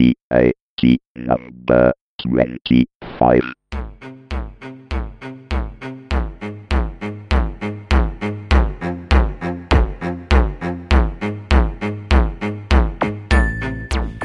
TAT number 25.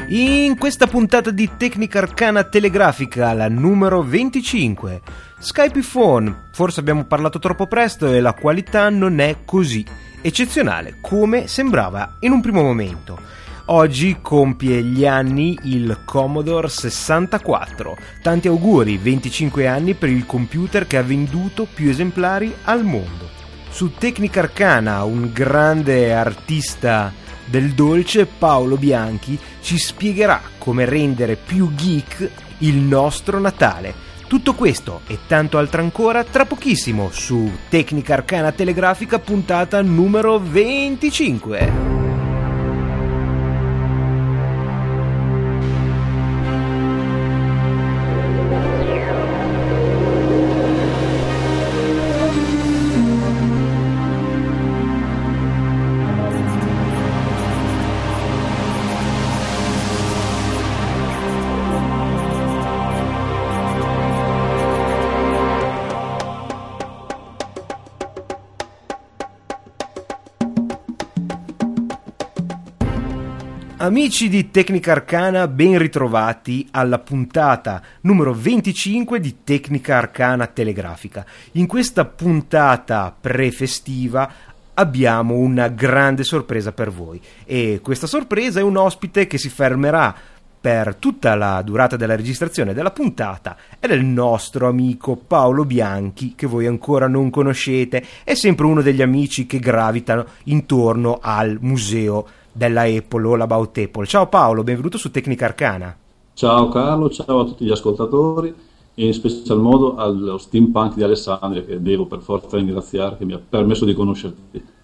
In questa puntata di Tecnica Arcana Telegrafica, la numero 25, Skype Phone, forse abbiamo parlato troppo presto e la qualità non è così eccezionale come sembrava in un primo momento. Oggi compie gli anni il Commodore 64. Tanti auguri, 25 anni per il computer che ha venduto più esemplari al mondo. Su Tecnica Arcana, un grande artista del dolce, Paolo Bianchi, ci spiegherà come rendere più geek il nostro Natale. Tutto questo e tanto altro ancora tra pochissimo su Tecnica Arcana Telegrafica puntata numero 25. Amici di Tecnica Arcana, ben ritrovati alla puntata numero 25 di Tecnica Arcana Telegrafica. In questa puntata pre-festiva abbiamo una grande sorpresa per voi e questa sorpresa è un ospite che si fermerà per tutta la durata della registrazione della puntata ed è il nostro amico Paolo Bianchi che voi ancora non conoscete, è sempre uno degli amici che gravitano intorno al museo della Apple, All About Apple. Ciao Paolo, benvenuto su Tecnica Arcana. Ciao Carlo, ciao a tutti gli ascoltatori e in special modo allo steampunk di Alessandria che devo per forza ringraziare che mi ha permesso di conoscerti.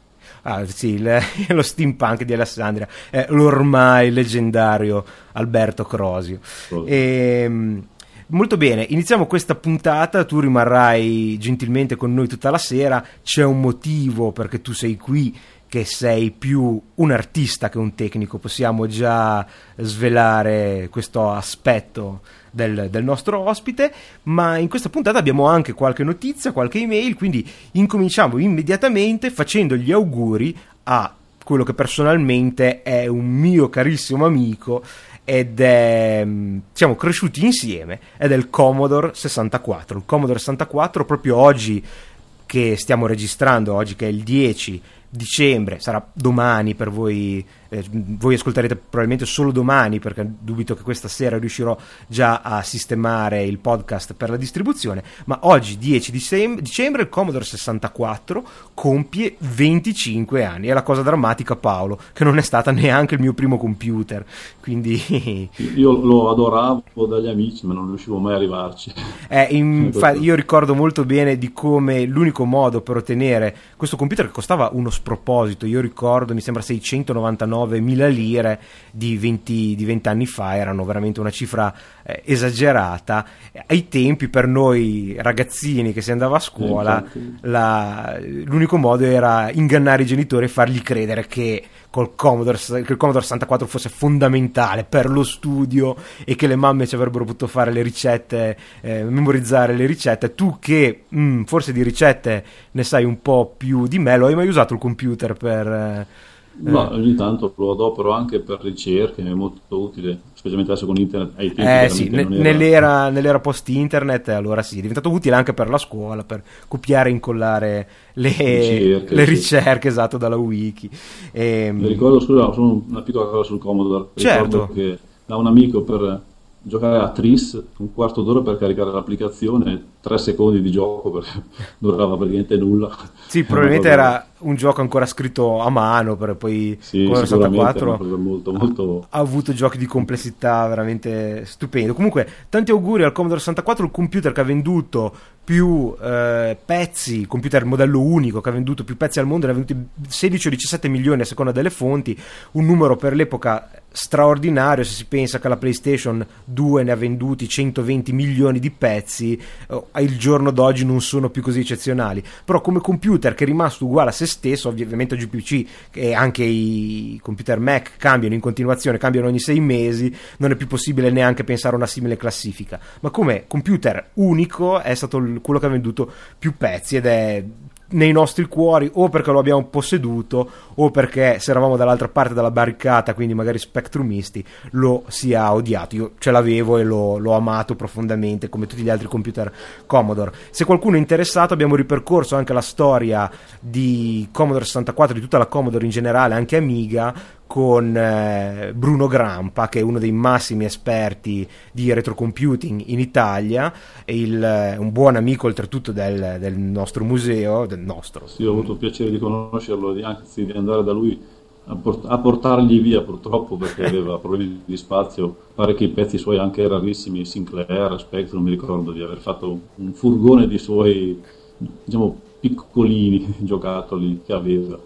Ah sì, le, lo steampunk di Alessandria, è l'ormai leggendario Alberto Crosio. Oh. E, ehm, Molto bene, iniziamo questa puntata, tu rimarrai gentilmente con noi tutta la sera, c'è un motivo perché tu sei qui che sei più un artista che un tecnico, possiamo già svelare questo aspetto del, del, nostro ospite, ma in questa puntata abbiamo anche qualche notizia, qualche email, quindi incominciamo immediatamente facendo gli auguri a quello che personalmente è un mio carissimo amico ed è siamo cresciuti insieme ed è il Commodore 64 il Commodore 64 proprio oggi che stiamo registrando oggi che è il 10 dicembre, sarà domani per voi, eh, voi ascolterete probabilmente solo domani perché dubito che questa sera riuscirò già a sistemare il podcast per la distribuzione, ma oggi 10 dicembre il Commodore 64 compie 25 anni, è la cosa drammatica Paolo, che non è stata neanche il mio primo computer, quindi... Io lo adoravo dagli amici ma non riuscivo mai a arrivarci. Eh, infa- io ricordo molto bene di come l'unico modo per ottenere questo computer che costava uno sproposito. Io ricordo, mi sembra 699 mila lire di 20, di 20 anni fa, erano veramente una cifra eh, esagerata. Ai tempi, per noi ragazzini che si andava a scuola, la, l'unico modo era ingannare i genitori e fargli credere che col Commodore, che il Commodore 64 fosse fondamentale per lo studio e che le mamme ci avrebbero potuto fare le ricette, eh, memorizzare le ricette. Tu che mh, mm, forse di ricette ne sai un po' più di me, lo hai mai usato il computer per... Eh, ma ogni tanto lo adopero anche per ricerche, è molto utile, specialmente adesso con internet. Ai tempi eh sì, ne, nell'era, nell'era post-internet, allora sì, è diventato utile anche per la scuola, per copiare e incollare le ricerche, le ricerche sì. esatto, dalla wiki. E, ehm, Mi ricordo, scusa, solo una piccola cosa sul Commodore. Certo. Ricordo che da un amico per giocare a Tris un quarto d'ora per caricare l'applicazione, tre secondi di gioco perché durava praticamente nulla. Sì, probabilmente era un gioco ancora scritto a mano, per poi sì, con 64 molto, molto... ha avuto giochi di complessità veramente stupendo. Comunque, tanti auguri al Commodore 64, il computer che ha venduto più eh, pezzi, computer modello unico che ha venduto più pezzi al mondo, ne ha venduti 16 o 17 milioni a seconda delle fonti, un numero per l'epoca straordinario se si pensa che la PlayStation 2 ne ha venduti 120 milioni di pezzi, eh, il giorno d'oggi non sono più così eccezionali, però come computer che è rimasto uguale a se stesso, ovviamente oggi PC e anche i computer Mac cambiano in continuazione, cambiano ogni sei mesi, non è più possibile neanche pensare a una simile classifica, ma come computer unico è stato quello che ha venduto più pezzi ed è nei nostri cuori o perché lo abbiamo posseduto o perché se eravamo dall'altra parte della barricata, quindi magari spectrumisti, lo si è odiato. Io ce l'avevo e l'ho, l'ho, amato profondamente come tutti gli altri computer Commodore. Se qualcuno è interessato abbiamo ripercorso anche la storia di Commodore 64, di tutta la Commodore in generale, anche Amiga, con eh, Bruno Grampa, che è uno dei massimi esperti di retrocomputing in Italia, il, eh, un buon amico oltretutto del, del, nostro museo, del nostro. Sì, ho avuto il piacere di conoscerlo, e anzi di andare da lui a, port- a, portargli via purtroppo perché aveva problemi di spazio, pare che i pezzi suoi anche rarissimi, Sinclair, Spectrum, mi ricordo di aver fatto un furgone di suoi, diciamo, piccolini giocattoli che aveva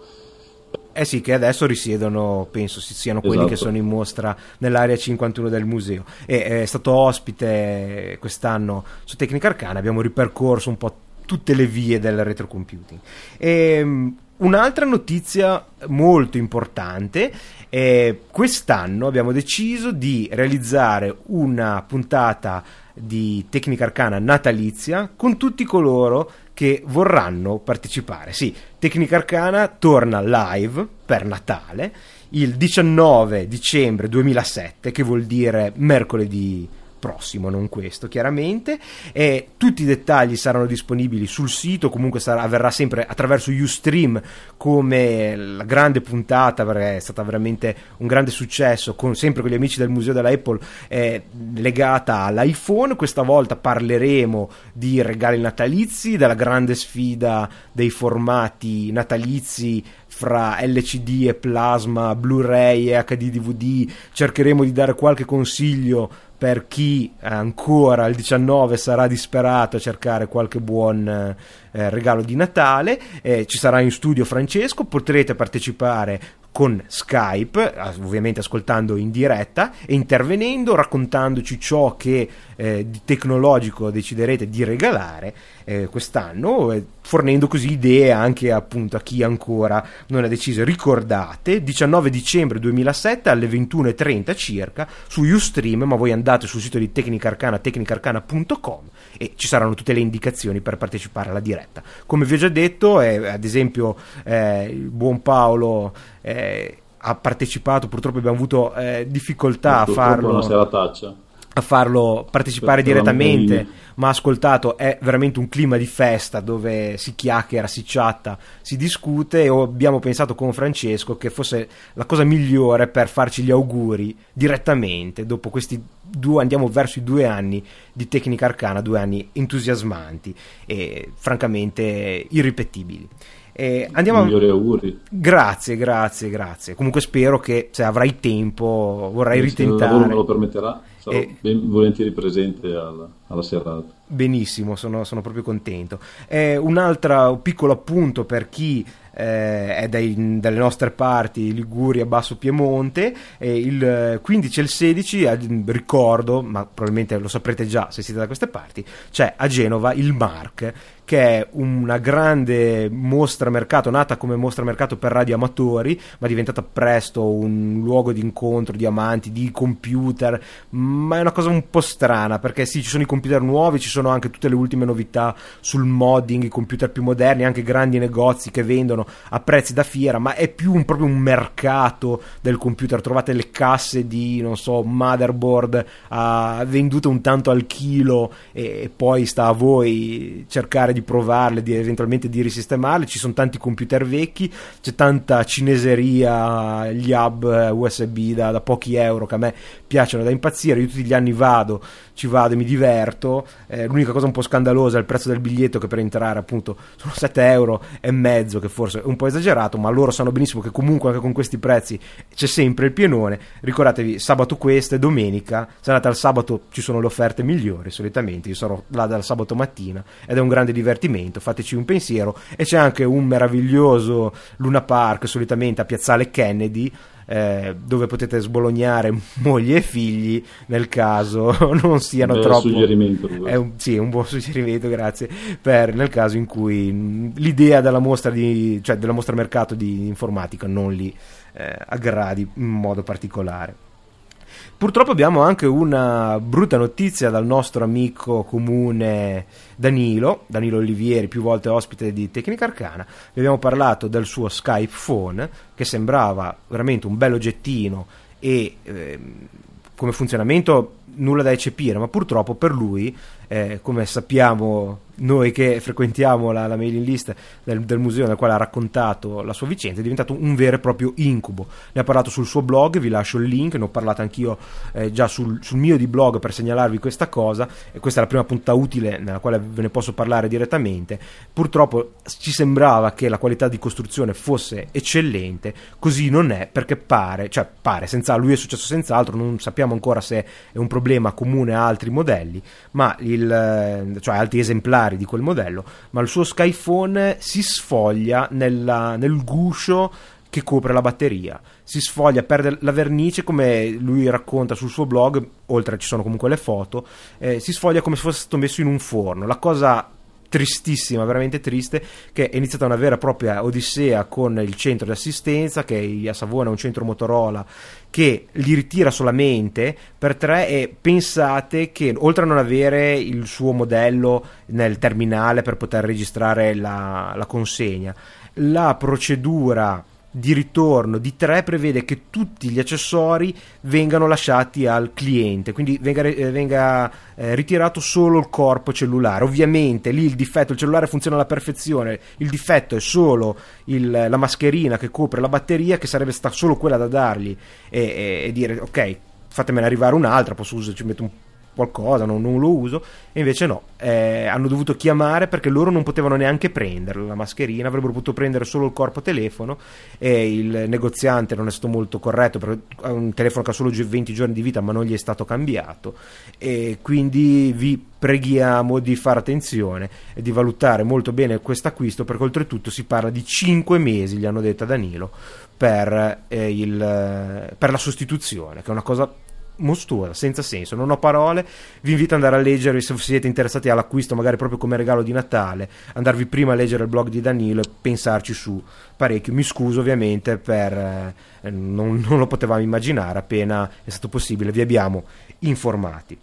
eh sì, che adesso risiedono, penso siano quelli esatto. che sono in mostra nell'area 51 del museo. E è stato ospite quest'anno su Tecnica Arcana, abbiamo ripercorso un po' tutte le vie del retrocomputing. E, ehm, Un'altra notizia molto importante è quest'anno abbiamo deciso di realizzare una puntata di Tecnica Arcana natalizia con tutti coloro che vorranno partecipare. Sì, Tecnica Arcana torna live per Natale il 19 dicembre 2007, che vuol dire mercoledì prossimo, non questo chiaramente. E tutti i dettagli saranno disponibili sul sito, comunque sarà, avverrà sempre attraverso Ustream come la grande puntata, perché è stata veramente un grande successo, con, sempre con gli amici del museo della Apple, eh, legata all'iPhone. Questa volta parleremo di regali natalizi, della grande sfida dei formati natalizi fra LCD e plasma, Blu-ray e HD DVD. Cercheremo di dare qualche consiglio per chi ancora il 19 sarà disperato a cercare qualche buon eh, regalo di Natale. Eh, ci sarà in studio Francesco, potrete partecipare con Skype, ovviamente ascoltando in diretta e intervenendo, raccontandoci ciò che eh, di tecnologico deciderete di regalare eh, quest'anno, eh, fornendo così idee anche appunto a chi ancora non ha deciso. Ricordate, 19 dicembre 2007 alle 21.30 circa su Ustream, ma voi andate sul sito di Tecnica Arcana, tecnicarcana.com e ci saranno tutte le indicazioni per partecipare alla diretta. Come vi ho già detto, eh, ad esempio eh, il buon Paolo eh, ha partecipato, purtroppo abbiamo avuto eh, difficoltà purtroppo a farlo. Una serataccia a farlo partecipare direttamente, ma ascoltato è veramente un clima di festa dove si chiacchiera, si chatta, si discute e abbiamo pensato con Francesco che fosse la cosa migliore per farci gli auguri direttamente dopo questi due andiamo verso i due anni di tecnica arcana, due anni entusiasmanti e francamente irripetibili. Eh, andiamo Migliori auguri. Grazie, grazie, grazie. Comunque spero che se avrai tempo vorrai eh, ritentare. Se il lavoro me lo permetterà, sarò eh, ben volentieri presente alla, alla serata. Benissimo, sono, sono proprio contento. Eh, un altro piccolo appunto per chi eh, è dai, dalle nostre parti, Liguria, Basso Piemonte, eh, il 15 e il 16, eh, ricordo, ma probabilmente lo saprete già se siete da queste parti, c'è a Genova il Mark, che è una grande mostra mercato, nata come mostra mercato per radioamatori, ma diventata presto un luogo di incontro di amanti, di computer, ma è una cosa un po' strana, perché sì, ci sono i computer nuovi, ci sono anche tutte le ultime novità sul modding, i computer più moderni, anche grandi negozi che vendono a prezzi da fiera, ma è più un, proprio un mercato del computer. Trovate le casse di, non so, motherboard uh, vendute un tanto al chilo e poi sta a voi cercare di provarle, di, eventualmente di risistemarle. Ci sono tanti computer vecchi, c'è tanta cineseria, gli hub USB da, da pochi euro che a me piacciono da impazzire. Io tutti gli anni vado ci vado e mi diverto. Eh, l'unica cosa un po' scandalosa è il prezzo del biglietto, che per entrare appunto sono 7 euro e mezzo, che forse è un po' esagerato, ma loro sanno benissimo che comunque anche con questi prezzi c'è sempre il pienone. Ricordatevi, sabato questo e domenica, se andate al sabato ci sono le offerte migliori, solitamente io sarò là dal sabato mattina ed è un grande divertimento fateci un pensiero e c'è anche un meraviglioso Luna Park solitamente a Piazzale Kennedy eh, dove potete sbolognare moglie e figli nel caso non siano Beh, troppo suggerimento è un, sì, è un buon suggerimento grazie. Per nel caso in cui l'idea della mostra, di, cioè della mostra mercato di informatica non li eh, aggradi in modo particolare Purtroppo abbiamo anche una brutta notizia dal nostro amico comune Danilo, Danilo Olivieri, più volte ospite di Tecnica Arcana. Vi abbiamo parlato del suo Skype Phone, che sembrava veramente un bel oggettino e eh, come funzionamento nulla da eccepire, ma purtroppo per lui, eh, come sappiamo noi che frequentiamo la, la mailing list del, del, museo nel quale ha raccontato la sua vicenda, è diventato un vero e proprio incubo. Ne ha parlato sul suo blog, vi lascio il link, ne ho parlato anch'io eh, già sul, sul, mio di blog per segnalarvi questa cosa, e questa è la prima punta utile nella quale ve ne posso parlare direttamente. Purtroppo ci sembrava che la qualità di costruzione fosse eccellente, così non è perché pare, cioè pare, senza, lui è successo senz'altro, non sappiamo ancora se è un problema comune a altri modelli, ma il, eh, cioè altri esemplari particolari di quel modello, ma il suo Skyphone si sfoglia nella, nel guscio che copre la batteria. Si sfoglia, perde la vernice, come lui racconta sul suo blog, oltre ci sono comunque le foto, eh, si sfoglia come se fosse stato messo in un forno. La cosa tristissima, veramente triste, che è iniziata una vera e propria odissea con il centro di assistenza, che a Savona è un centro Motorola che li ritira solamente per tre e pensate che oltre a non avere il suo modello nel terminale per poter registrare la, la consegna, la procedura di ritorno di 3 prevede che tutti gli accessori vengano lasciati al cliente, quindi venga, eh, venga eh, ritirato solo il corpo cellulare. Ovviamente lì il difetto, il cellulare funziona alla perfezione, il difetto è solo il, la mascherina che copre la batteria, che sarebbe stata solo quella da dargli e, e, e dire ok, fatemene arrivare un'altra, posso usare, ci metto un qualcosa, non, non lo uso, e invece no, eh, hanno dovuto chiamare perché loro non potevano neanche prenderla la mascherina, avrebbero potuto prendere solo il corpo telefono e il negoziante non è stato molto corretto perché ha un telefono che ha solo 20 giorni di vita ma non gli è stato cambiato e quindi vi preghiamo di fare attenzione e di valutare molto bene questo acquisto perché oltretutto si parla di 5 mesi, gli hanno detto a Danilo, per, eh, il, per la sostituzione, che è una cosa mostruosa, senza senso, non ho parole. Vi invito ad andare a leggere se siete interessati all'acquisto, magari proprio come regalo di Natale, andarvi prima a leggere il blog di Danilo e pensarci su parecchio. Mi scuso ovviamente per eh, non, non lo potevamo immaginare, appena è stato possibile, vi abbiamo informati.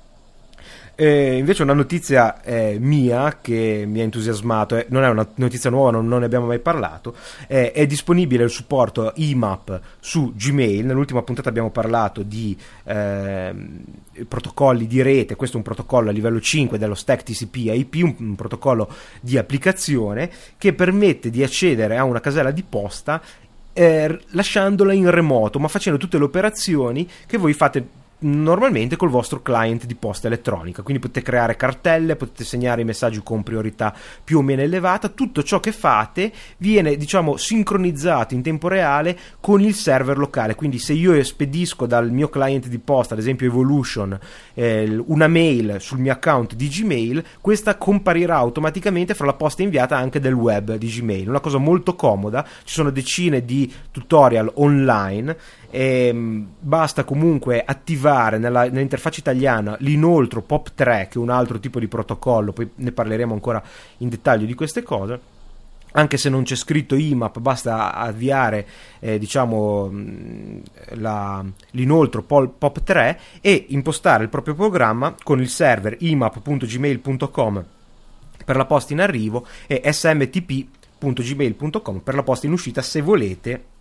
Eh, invece una notizia eh, mia che mi ha entusiasmato, eh, non è una notizia nuova, non, non ne abbiamo mai parlato, è disponibile il supporto IMAP su Gmail, nell'ultima puntata abbiamo parlato di ehm, protocolli di rete, questo è un protocollo a livello 5 dello stack TCP IP, un, un protocollo di applicazione che permette di accedere a una casella di posta eh, lasciandola in remoto, ma facendo tutte le operazioni che voi fate normalmente col vostro client di posta elettronica. Quindi potete creare cartelle, potete segnare i messaggi con priorità più o meno elevata. Tutto ciò che fate viene, diciamo, sincronizzato in tempo reale con il server locale. Quindi se io spedisco dal mio client di posta, ad esempio Evolution, eh, una mail sul mio account di Gmail, questa comparirà automaticamente fra la posta inviata anche del web di Gmail. Una cosa molto comoda. Ci sono decine di tutorial online e ehm, basta comunque attivare nella, nell'interfaccia italiana l'inoltro POP3 che è un altro tipo di protocollo poi ne parleremo ancora in dettaglio di queste cose. Anche se non c'è scritto IMAP, basta avviare eh, diciamo, la, l'inoltro POP3 e impostare il proprio programma con il server imap.gmail.com per la posta in arrivo e smtp.gmail.com per la posta in uscita se volete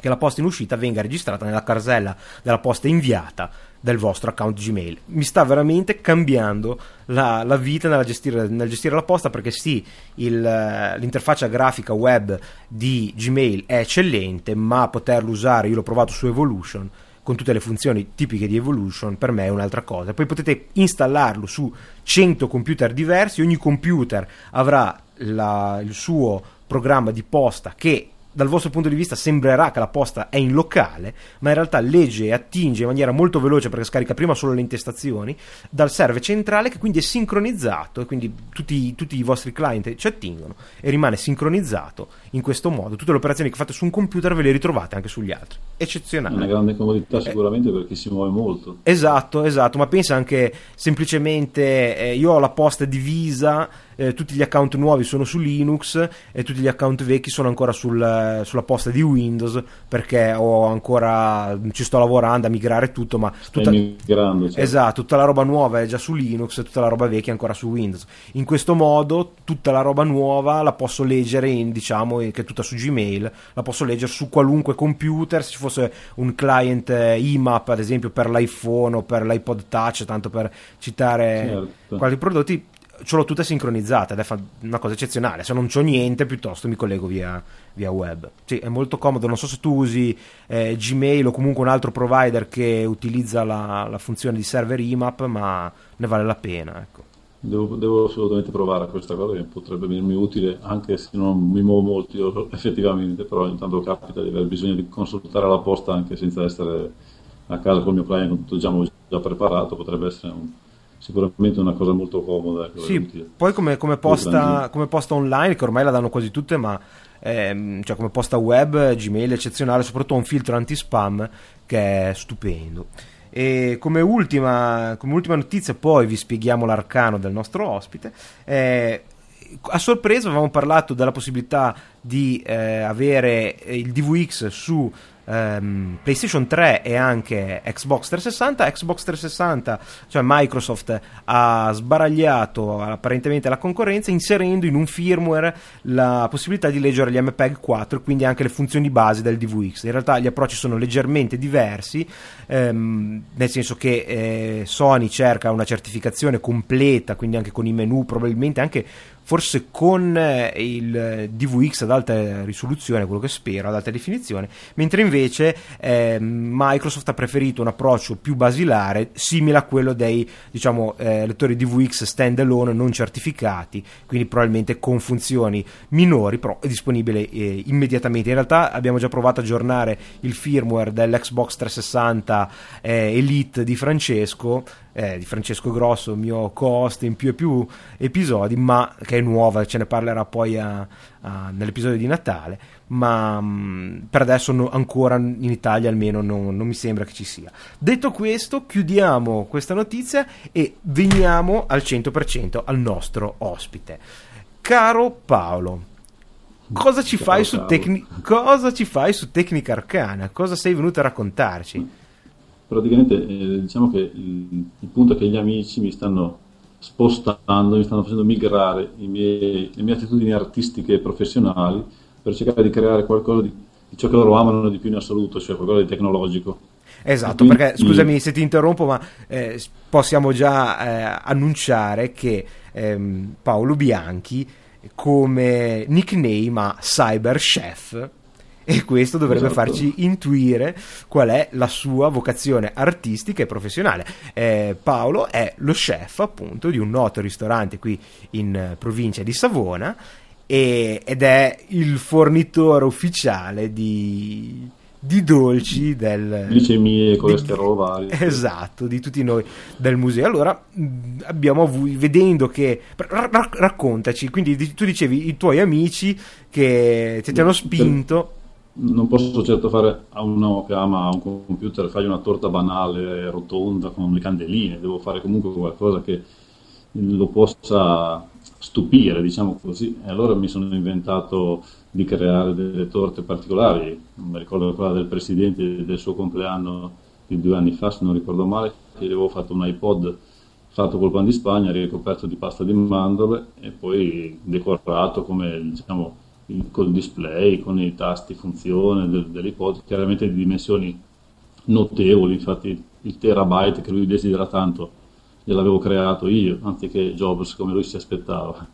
che la posta in uscita venga registrata nella casella della posta inviata del vostro account Gmail. Mi sta veramente cambiando la, la vita nel gestire, nel gestire, la posta perché sì, il, l'interfaccia grafica web di Gmail è eccellente, ma poterlo usare, io l'ho provato su Evolution, con tutte le funzioni tipiche di Evolution, per me è un'altra cosa. Poi potete installarlo su 100 computer diversi, ogni computer avrà la, il suo programma di posta che dal vostro punto di vista sembrerà che la posta è in locale, ma in realtà legge e attinge in maniera molto veloce perché scarica prima solo le intestazioni dal server centrale che quindi è sincronizzato e quindi tutti, tutti i vostri client ci attingono e rimane sincronizzato in questo modo. Tutte le operazioni che fate su un computer ve le ritrovate anche sugli altri. Eccezionale. Una grande comodità sicuramente eh, perché si muove molto. Esatto, esatto, ma pensa anche semplicemente eh, io ho la posta divisa eh, tutti gli account nuovi sono su Linux e tutti gli account vecchi sono ancora sul, sulla posta di Windows perché ho ancora ci sto lavorando a migrare tutto ma tutta, migrando, certo. esatto, tutta la roba nuova è già su Linux e tutta la roba vecchia è ancora su Windows in questo modo tutta la roba nuova la posso leggere in, diciamo che è tutta su Gmail la posso leggere su qualunque computer se ci fosse un client IMAP ad esempio per l'iPhone o per l'iPod Touch tanto per citare certo. quali prodotti ce l'ho tutta sincronizzata ed è una cosa eccezionale. Se non c'ho niente, piuttosto mi collego via, via web. Sì, è molto comodo. Non so se tu usi eh, Gmail o comunque un altro provider che utilizza la, la, funzione di server IMAP, ma ne vale la pena. Ecco. Devo, devo, assolutamente provare questa cosa che potrebbe venirmi utile anche se non mi muovo molto effettivamente, però intanto capita di aver bisogno di consultare la posta anche senza essere a casa con il mio client diciamo, già preparato, potrebbe essere un sicuramente una cosa molto comoda. Sì, poi come, come, posta, come, posta, online, che ormai la danno quasi tutte, ma ehm, cioè come posta web, Gmail è eccezionale, soprattutto un filtro anti-spam che è stupendo. E come ultima, come ultima notizia, poi vi spieghiamo l'arcano del nostro ospite. Eh, a sorpresa avevamo parlato della possibilità di eh, avere il DVX su um, PlayStation 3 e anche Xbox 360. Xbox 360, cioè Microsoft, ha sbaragliato apparentemente la concorrenza inserendo in un firmware la possibilità di leggere gli MPEG 4 e quindi anche le funzioni base del DVX. In realtà gli approcci sono leggermente diversi, ehm, nel senso che eh, Sony cerca una certificazione completa, quindi anche con i menu, probabilmente anche forse con eh, il DVX ad alta risoluzione, quello che spero, ad alta definizione, mentre invece eh, Microsoft ha preferito un approccio più basilare, simile a quello dei diciamo, eh, lettori DVX standalone non certificati, quindi probabilmente con funzioni minori, però è disponibile eh, immediatamente. In realtà abbiamo già provato a aggiornare il firmware dell'Xbox 360 eh, Elite di Francesco eh, di Francesco Grosso, mio co-host in più e più episodi, ma che è nuova, ce ne parlerà poi a, a, nell'episodio di Natale, ma mh, per adesso no, ancora in Italia almeno non, non mi sembra che ci sia. Detto questo, chiudiamo questa notizia e veniamo al 100% al nostro ospite. Caro Paolo, cosa ci, fai su, tecni- cosa ci fai su Tecnica Arcana? Cosa sei venuto a raccontarci? Praticamente eh, diciamo che il, il, punto è che gli amici mi stanno spostando, mi stanno facendo migrare miei, le mie attitudini artistiche e professionali per cercare di creare qualcosa di, di, ciò che loro amano di più in assoluto, cioè qualcosa di tecnologico. Esatto, quindi, perché scusami se ti interrompo, ma eh, possiamo già eh, annunciare che ehm, Paolo Bianchi come nickname ha Cyber Chef e questo dovrebbe esatto. farci intuire qual è la sua vocazione artistica e professionale. Eh, Paolo è lo chef appunto di un noto ristorante qui in provincia di Savona e, ed è il fornitore ufficiale di, di dolci del glicemie colesterolo vari esatto di tutti noi del museo allora abbiamo vedendo che raccontaci quindi tu dicevi i tuoi amici che ti hanno spinto non posso certo fare a uno che ama un computer fargli una torta banale, rotonda, con le candeline, devo fare comunque qualcosa che lo possa stupire, diciamo così. E allora mi sono inventato di creare delle torte particolari, mi ricordo quella del presidente del suo compleanno di due anni fa, se non ricordo male, che avevo fatto un iPod fatto col pan di Spagna, ricoperto di pasta di mandorle e poi decorato come diciamo col display, con i tasti funzione del, dell'iPod, chiaramente di dimensioni notevoli, infatti il terabyte che lui desidera tanto gliel'avevo creato io, anziché Jobs come lui si aspettava.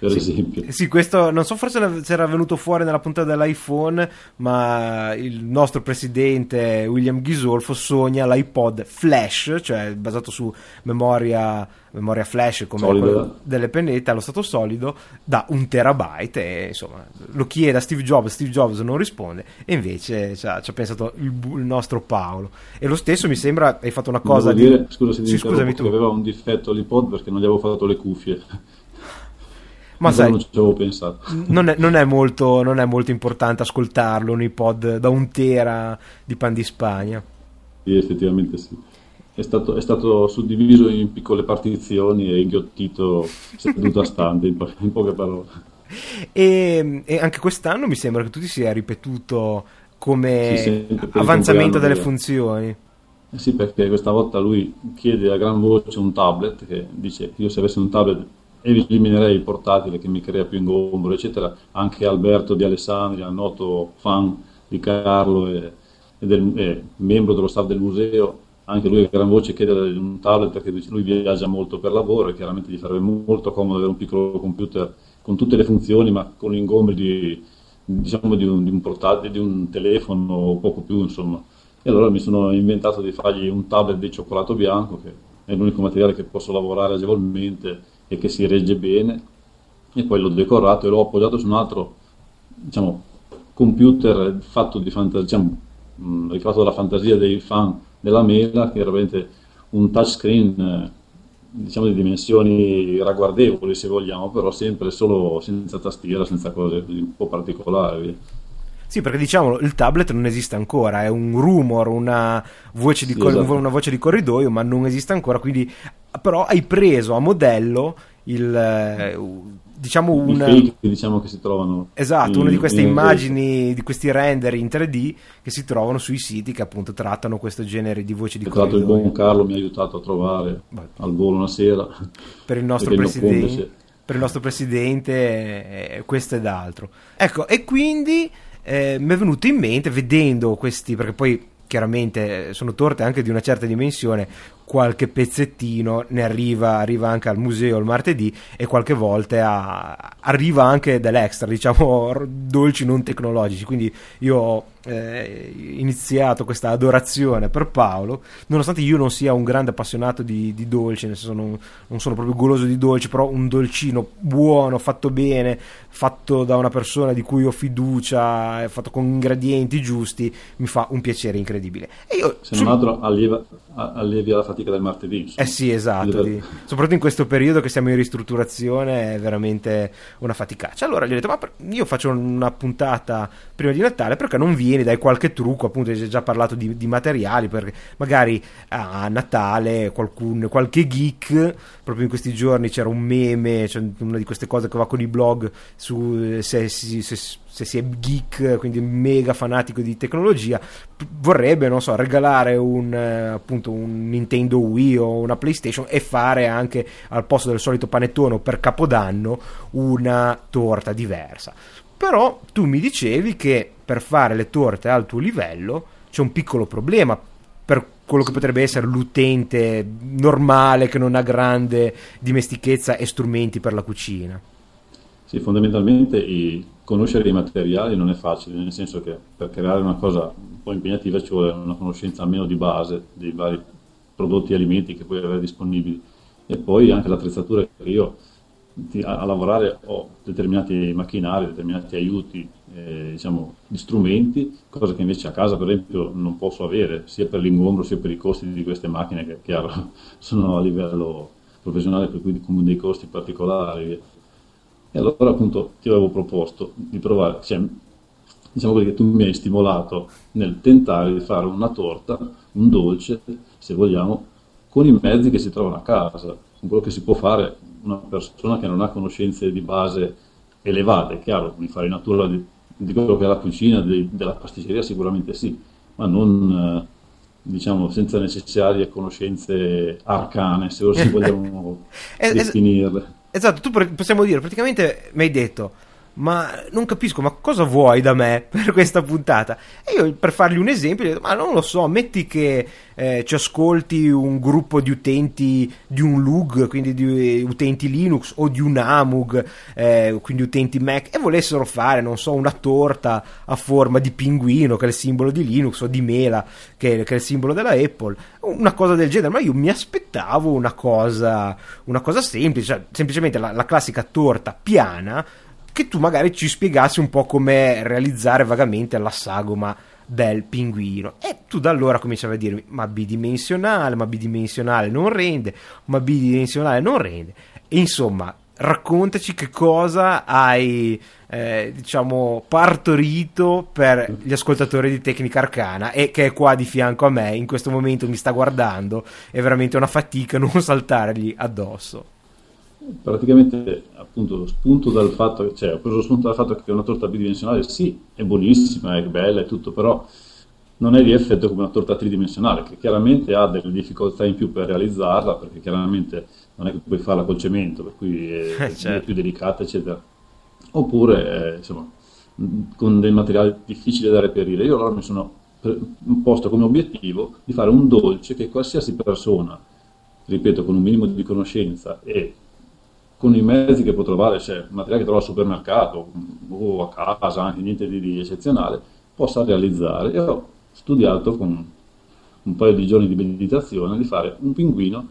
Per sì, esempio. Sì, questo non so, forse c'era venuto fuori nella puntata dell'iPhone, ma il nostro presidente William Ghisolfo sogna l'iPod Flash, cioè basato su memoria, memoria flash come delle pennette allo stato solido, da un terabyte. E insomma, lo chiede a Steve Jobs, Steve Jobs non risponde, e invece ci ha, ci ha pensato il, il, nostro Paolo. E lo stesso mi sembra, hai fatto una cosa. Devo di... dire, scusa se sì, scusami tu. aveva un difetto l'iPod perché non gli avevo fatto le cuffie. Ma sai, non ci avevo pensato. Non è, non, è molto, non è, molto, importante ascoltarlo un iPod da un tera di pan di Spagna. Sì, effettivamente sì. È stato, è stato suddiviso in piccole partizioni e inghiottito seduto a stante, in, po- in poche parole. E, e, anche quest'anno mi sembra che tu ti sia ripetuto come sì, avanzamento delle funzioni. Eh sì, perché questa volta lui chiede a gran voce un tablet che dice io se avessi un tablet eliminerei il portatile che mi crea più ingombro, eccetera. Anche Alberto di Alessandria, noto fan di Carlo e, e, del, e membro dello staff del museo, anche lui a gran voce chiede un tablet perché lui viaggia molto per lavoro e chiaramente gli farebbe molto comodo avere un piccolo computer con tutte le funzioni ma con ingombri di, diciamo, di, un, di un portatile, di un telefono o poco più insomma. E allora mi sono inventato di fargli un tablet di cioccolato bianco che è l'unico materiale che posso lavorare agevolmente e che si regge bene e poi l'ho decorato e l'ho appoggiato su un altro diciamo, computer fatto di fantasia, diciamo, mm, rifatto dalla fantasia dei fan della mela che era veramente un touchscreen eh, diciamo di dimensioni ragguardevoli se vogliamo però sempre solo senza tastiera senza cose un po' particolari sì, perché diciamo il tablet non esiste ancora, è un rumor, una voce, di, sì, cor- esatto. una voce di corridoio, ma non esiste ancora, quindi però hai preso a modello il eh, diciamo un fake, diciamo che si trovano esatto, in, una di queste immagini di questi render in 3D che si trovano sui siti che appunto trattano questo genere di voci di Tra corridoio. il buon Carlo mi ha aiutato a trovare Beh. al volo una sera per il nostro presidente per il nostro presidente eh, questo ed altro ecco e quindi eh, mi è venuto in mente vedendo questi, perché poi chiaramente sono torte anche di una certa dimensione, qualche pezzettino ne arriva, arriva anche al museo il martedì e qualche volta arriva anche dell'extra, diciamo dolci non tecnologici. Quindi io eh, iniziato questa adorazione per Paolo, nonostante io non sia un grande appassionato di, di dolci, nel senso non, non, sono proprio goloso di dolci, però un dolcino buono, fatto bene, fatto da una persona di cui ho fiducia, fatto con ingredienti giusti, mi fa un piacere incredibile. E io, Se non altro allieva, allevia la fatica del martedì. Insomma. Eh sì, esatto, di, soprattutto in questo periodo che siamo in ristrutturazione è veramente una faticaccia. Allora gli ho detto, ma io faccio una puntata prima di Natale perché non vi vieni, dai qualche trucco, appunto hai già parlato di, di materiali, perché magari a Natale qualcun, qualche geek, proprio in questi giorni c'era un meme, cioè una di queste cose che va con i blog su se, se, se, se si è geek, quindi mega fanatico di tecnologia, vorrebbe, non so, regalare un, appunto, un Nintendo Wii o una PlayStation e fare anche al posto del solito panettone per Capodanno una torta diversa. Però tu mi dicevi che per fare le torte al tuo livello c'è un piccolo problema per quello che potrebbe essere l'utente normale che non ha grande dimestichezza e strumenti per la cucina. Sì, fondamentalmente i, conoscere i materiali non è facile, nel senso che per creare una cosa un po' impegnativa ci vuole una conoscenza almeno di base dei vari prodotti e alimenti che puoi avere disponibili e poi anche l'attrezzatura che io a, a, lavorare ho determinati macchinari, determinati aiuti, eh, diciamo, di strumenti, cosa che invece a casa per esempio non posso avere, sia per l'ingombro sia per i costi di queste macchine che chiaro sono a livello professionale per cui con dei costi particolari. E allora appunto ti avevo proposto di provare, cioè, diciamo che tu mi hai stimolato nel tentare di fare una torta, un dolce, se vogliamo, con i mezzi che si trovano a casa, con quello che si può fare una persona che non ha conoscenze di base elevate, è chiaro, di fare natura di, di quello che è la cucina, di, della pasticceria sicuramente sì, ma non eh, diciamo senza necessarie conoscenze arcane, se si vogliamo definirle. Esatto, tu possiamo dire, praticamente mi hai detto, ma non capisco, ma cosa vuoi da me per questa puntata? E io per fargli un esempio, gli ho detto, ma non lo so, metti che eh, ci ascolti un gruppo di utenti di un LUG, quindi di utenti Linux o di un AMUG, eh, quindi utenti Mac, e volessero fare, non so, una torta a forma di pinguino, che è il simbolo di Linux, o di mela, che, che è il simbolo della Apple, una cosa del genere, ma io mi aspettavo una cosa, una cosa semplice, cioè, semplicemente la, la classica torta piana che tu magari ci spiegassi un po' come realizzare vagamente la sagoma del pinguino. E tu da allora cominciavi a dirmi: ma bidimensionale, ma bidimensionale non rende, ma bidimensionale non rende. E insomma, raccontaci che cosa hai eh, diciamo partorito per gli ascoltatori di Tecnica Arcana e che è qua di fianco a me in questo momento mi sta guardando è veramente una fatica non saltargli addosso praticamente appunto spunto dal fatto che cioè, ho preso spunto dal fatto che una torta bidimensionale sì, è buonissima, è bella e tutto, però non è di effetto come una torta tridimensionale, che chiaramente ha delle difficoltà in più per realizzarla, perché chiaramente non è che puoi farla col cemento, per cui è, certo. è più delicata, eccetera. Oppure, eh, insomma, con dei materiali difficili da reperire. Io allora mi sono posto come obiettivo di fare un dolce che qualsiasi persona, ripeto, con un minimo di conoscenza e con i mezzi che può trovare, cioè materiale che trova al supermercato o a casa, anche niente di, di eccezionale, possa realizzare. E ho studiato con un paio di giorni di meditazione di fare un pinguino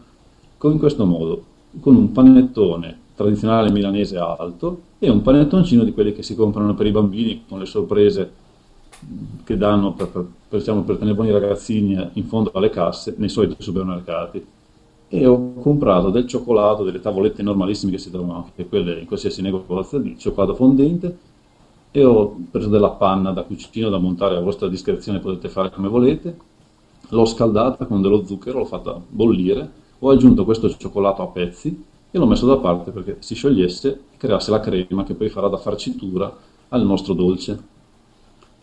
in questo modo, con un panettone tradizionale milanese alto e un panettoncino di quelli che si comprano per i bambini con le sorprese che danno per, per, per, diciamo, per tenere buoni ragazzini in fondo alle casse nei soliti supermercati e ho comprato del cioccolato, delle tavolette normalissime che si trovano anche quelle in qualsiasi negozio di cioccolato fondente e ho preso della panna da cucina da montare a vostra discrezione, potete fare come volete, l'ho scaldata con dello zucchero, l'ho fatta bollire, ho aggiunto questo cioccolato a pezzi e l'ho messo da parte perché si sciogliesse e creasse la crema che poi farà da farcitura al nostro dolce.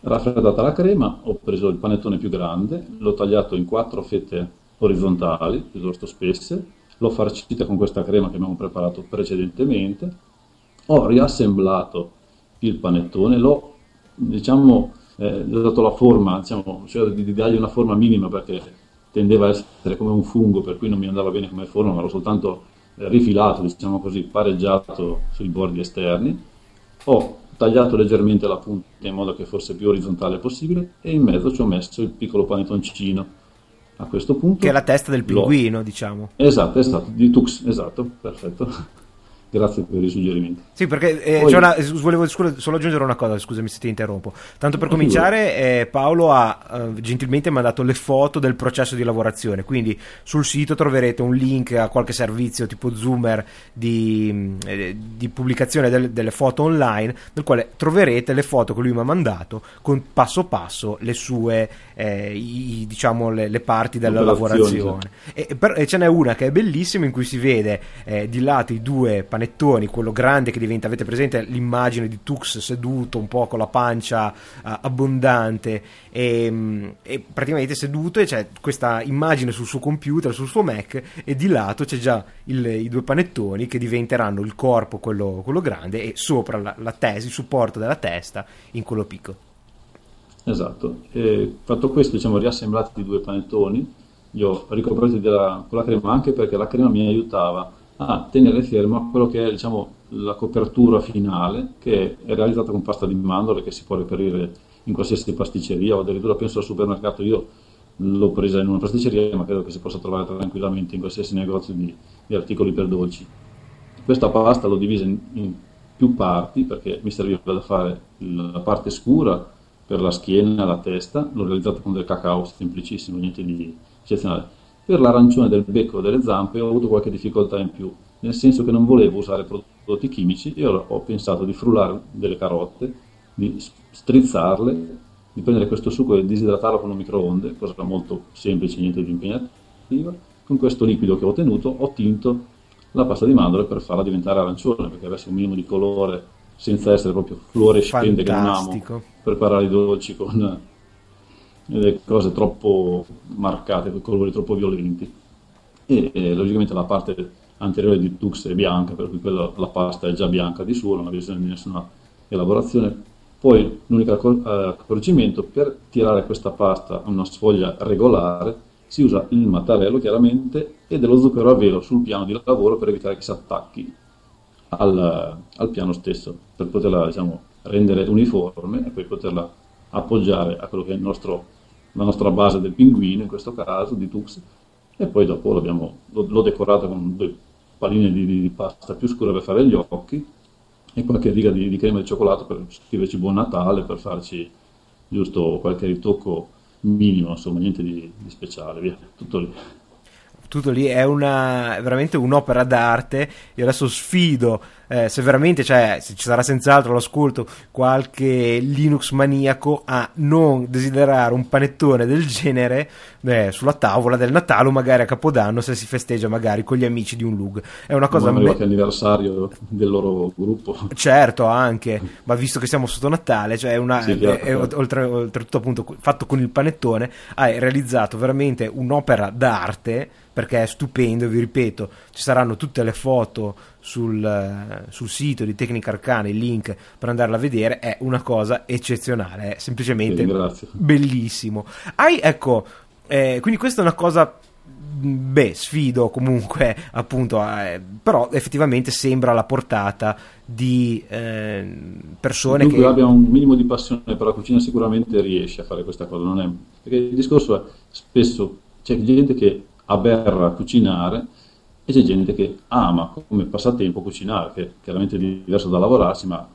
Raffreddata la crema, ho preso il panettone più grande, l'ho tagliato in quattro fette orizzontali, piuttosto spesse, l'ho farcita con questa crema che abbiamo preparato precedentemente, ho riassemblato il panettone, l'ho, diciamo, eh, dato la forma, diciamo, cioè di, di dargli una forma minima perché tendeva a essere come un fungo, per cui non mi andava bene come forma, ma l'ho soltanto eh, rifilato, diciamo così, pareggiato sui bordi esterni. Ho tagliato leggermente la punta in modo che fosse più orizzontale possibile e in mezzo ci ho messo il piccolo panettoncino a questo punto. Che è la testa del pinguino, lo... diciamo. Esatto, esatto, di Tux, esatto, perfetto. Grazie per i suggerimenti. Sì, perché eh, Poi... una, volevo scusa, solo aggiungere una cosa, scusami se ti interrompo. Tanto per cominciare, eh, Paolo ha eh, gentilmente mandato le foto del processo di lavorazione, quindi sul sito troverete un link a qualche servizio tipo Zoomer di, eh, di pubblicazione del, delle foto online, nel quale troverete le foto che lui mi ha mandato con passo passo le sue, eh, i, diciamo, le, le, parti della lavorazione. E, per, e, ce n'è una che è bellissima in cui si vede eh, di lato i due panettoni, quello grande che diventa, avete presente l'immagine di Tux seduto un po' con la pancia uh, abbondante e, mm, e, praticamente seduto e c'è questa immagine sul suo computer, sul suo Mac e di lato c'è già il, i due panettoni che diventeranno il corpo, quello, quello grande e sopra la, la testa, il supporto della testa in quello piccolo. Esatto, e fatto questo diciamo riassemblati i due panettoni, io ho ricoperto con la crema anche perché la crema mi aiutava a tenere fermo quello che è diciamo, la copertura finale che è realizzata con pasta di mandorle che si può reperire in qualsiasi pasticceria o addirittura penso al supermercato. Io l'ho presa in una pasticceria ma credo che si possa trovare tranquillamente in qualsiasi negozio di, di articoli per dolci. Questa pasta l'ho divisa in, in, più parti perché mi serviva da fare la parte scura per la schiena la testa. L'ho realizzata con del cacao semplicissimo niente di eccezionale per l'arancione del becco delle zampe ho avuto qualche difficoltà in più, nel senso che non volevo usare prodotti chimici e ho pensato di frullare delle carote, di strizzarle, di prendere questo succo e disidratarlo con un microonde, cosa molto semplice, niente di impegnativa. Con questo liquido che ho ottenuto ho tinto la pasta di mandorle per farla diventare arancione, perché avesse un minimo di colore senza essere proprio fluorescente che non amo preparare i dolci con delle cose troppo marcate, con colori troppo violenti. E, e, logicamente la parte anteriore di Tux è bianca, per cui quella, la pasta è già bianca di suo, non ha bisogno di nessuna elaborazione. Poi l'unico accorgimento per tirare questa pasta a una sfoglia regolare si usa il mattarello chiaramente e dello zucchero a velo sul piano di lavoro per evitare che si attacchi al, al piano stesso, per poterla diciamo, rendere uniforme e poi poterla appoggiare a quello che è nostro, la nostra base del pinguino, in questo caso, di Tux, e poi dopo l'ho, l'ho decorato con due palline di, di, pasta più scura per fare gli occhi e qualche riga di, di crema di cioccolato per scriverci Buon Natale, per farci giusto qualche ritocco minimo, insomma, niente di, di speciale, via, tutto lì tutto lì è una, veramente un'opera d'arte. Io adesso sfido eh, se veramente, cioè, se ci sarà senz'altro l'ascolto, qualche Linux maniaco a non desiderare un panettone del genere eh, sulla tavola del Natale o magari a Capodanno se si festeggia magari con gli amici di un LUG. È una cosa... Ma me... anniversario del loro gruppo. Certo, anche, ma visto che siamo sotto Natale, cioè una, sì, è, è, oltre, oltretutto appunto fatto con il panettone, hai realizzato veramente un'opera d'arte perché è stupendo, vi ripeto, ci saranno tutte le foto sul, eh, sul, sito di Tecnica Arcana, il link per andarla a vedere, è una cosa eccezionale, è semplicemente bellissimo. Hai, ecco, eh, quindi questa è una cosa beh, sfido comunque, appunto, eh, però effettivamente sembra alla portata di eh, persone Dunque che... abbia un minimo di passione per la cucina sicuramente riesce a fare questa cosa, non è... perché il discorso è spesso c'è gente che aberra a cucinare e c'è gente che ama come passatempo cucinare, che chiaramente è diverso da lavorarsi, ma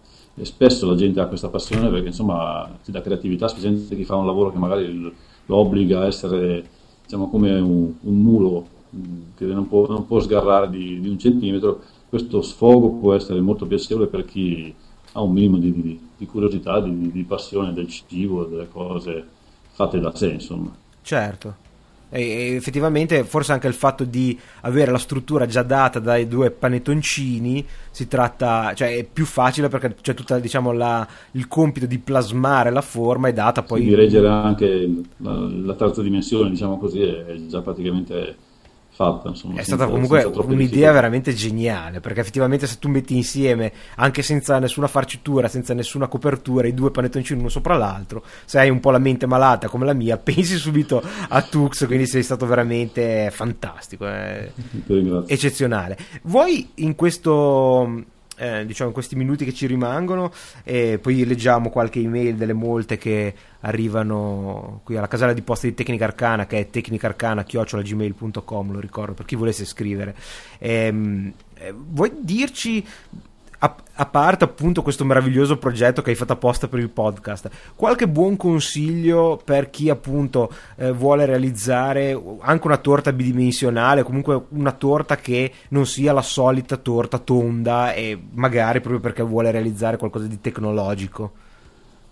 spesso la gente ha questa passione perché insomma ti dà creatività, specialmente chi fa un lavoro che magari lo obbliga a essere diciamo, come un, un mulo mm, che non può, non può sgarrare di, di, un centimetro, questo sfogo può essere molto piacevole per chi ha un minimo di, di, di curiosità, di, passione del cibo, delle cose fatte da sé, insomma. Certo e effettivamente forse anche il fatto di avere la struttura già data dai due panettoncini si tratta cioè è più facile perché c'è tutta diciamo il compito di plasmare la forma è data poi sì, di reggere anche la, la terza dimensione diciamo così è già praticamente fatta. Insomma, è stata comunque un'idea veramente geniale perché effettivamente se tu metti insieme anche senza nessuna farcitura, senza nessuna copertura, i due panettoncini uno sopra l'altro, se hai un po' la mente malata come la mia, pensi subito a Tux, quindi sei stato veramente fantastico, eh. eccezionale. Vuoi in questo eh, diciamo in questi minuti che ci rimangono e poi leggiamo qualche email delle molte che arrivano qui alla casella di posta di Tecnica Arcana che è tecnicarcana.gmail.com lo ricordo per chi volesse scrivere. Ehm, eh, vuoi dirci a, a, parte appunto questo meraviglioso progetto che hai fatto apposta per il podcast, qualche buon consiglio per chi appunto eh, vuole realizzare anche una torta bidimensionale, comunque una torta che non sia la solita torta tonda e magari proprio perché vuole realizzare qualcosa di tecnologico?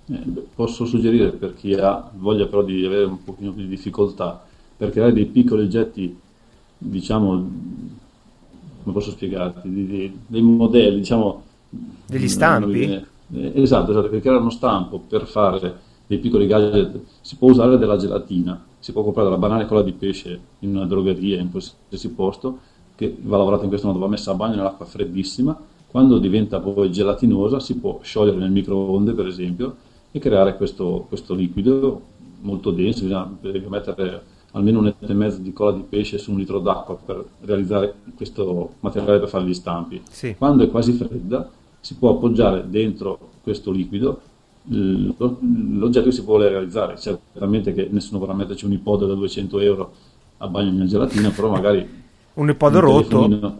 Eh, posso suggerire per chi ha voglia però di avere un pochino più di difficoltà per creare dei piccoli oggetti diciamo come posso spiegarti, dei, dei modelli, diciamo... Degli stampi? Eh, esatto, esatto, per creare uno stampo, per fare dei piccoli gadget, si può usare della gelatina, si può comprare della banana e colla di pesce in una drogheria, in qualsiasi posto, che va lavorata in questo modo, va messa a bagno nell'acqua freddissima, quando diventa poi gelatinosa si può sciogliere nel microonde per esempio e creare questo, questo liquido molto denso, bisogna mettere almeno un litro e mezzo di cola di pesce su un litro d'acqua per realizzare questo materiale per fare gli stampi. Sì. Quando è quasi fredda si può appoggiare dentro questo liquido l'oggetto che si vuole realizzare. Certamente che nessuno vorrà metterci un iPod da 200 euro a bagno in gelatina, però magari un iPod rotto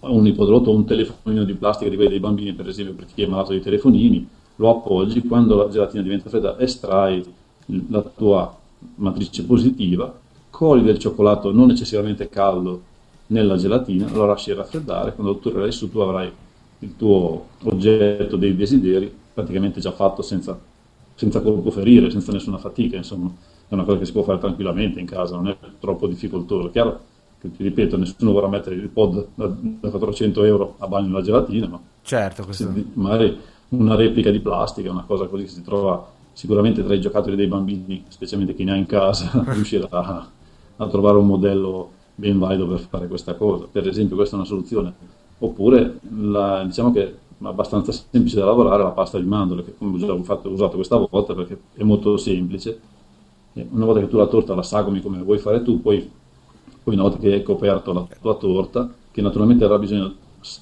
un iPod rotto o un telefonino di plastica di quelli dei bambini, per esempio, per chi è malato di telefonini, lo appoggi, quando la gelatina diventa fredda estrai la tua matrice positiva coli del cioccolato non eccessivamente caldo nella gelatina, lo lasci raffreddare, quando tu tirerai su tu avrai il tuo oggetto dei desideri praticamente già fatto senza, senza colpo ferire, senza nessuna fatica, insomma è una cosa che si può fare tranquillamente in casa, non è troppo difficoltoso. Chiaro che ti ripeto, nessuno vorrà mettere il pod da, da 400 euro a bagno nella gelatina, ma certo, questo... magari una replica di plastica, una cosa così che si trova sicuramente tra i giocattoli dei bambini, specialmente chi ne ha in casa, riuscirà a a trovare un modello ben valido per fare questa cosa. Per esempio questa è una soluzione. Oppure la, diciamo che abbastanza semplice da lavorare, la pasta di mandorle, che come ho fatto, usato questa volta perché è molto semplice. Una volta che tu la torta la sagumi come vuoi fare tu, poi, poi una volta che hai coperto la tua torta, che naturalmente avrà bisogno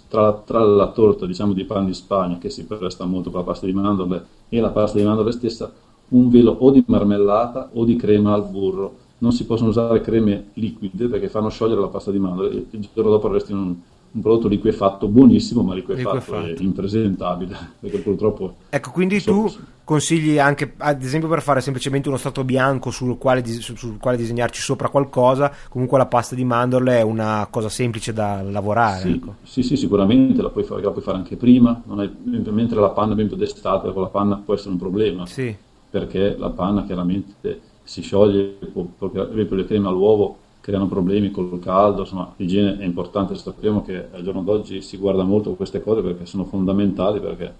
tra, tra, la torta diciamo di pan di Spagna, che si presta molto per la pasta di mandorle, e la pasta di mandorle stessa, un velo o di marmellata o di crema al burro. Non si possono usare creme liquide perché fanno sciogliere la pasta di mandorle e il giorno dopo avresti un, un prodotto liquefatto buonissimo, ma liquefatto, liquefatto. è impresentabile, perché purtroppo... Ecco, quindi so, tu consigli anche, ad esempio per fare semplicemente uno strato bianco sul quale, sul quale, disegnarci sopra qualcosa, comunque la pasta di mandorle è una cosa semplice da lavorare. Sì, ecco. sì, sì, sicuramente, la puoi, fare, la puoi fare anche prima, è, mentre la panna, per esempio d'estate, con la panna può essere un problema, sì. perché la panna chiaramente si scioglie, per esempio le creme all'uovo creano problemi col caldo, insomma l'igiene è importante, sappiamo che al giorno d'oggi si guarda molto queste cose perché sono fondamentali, perché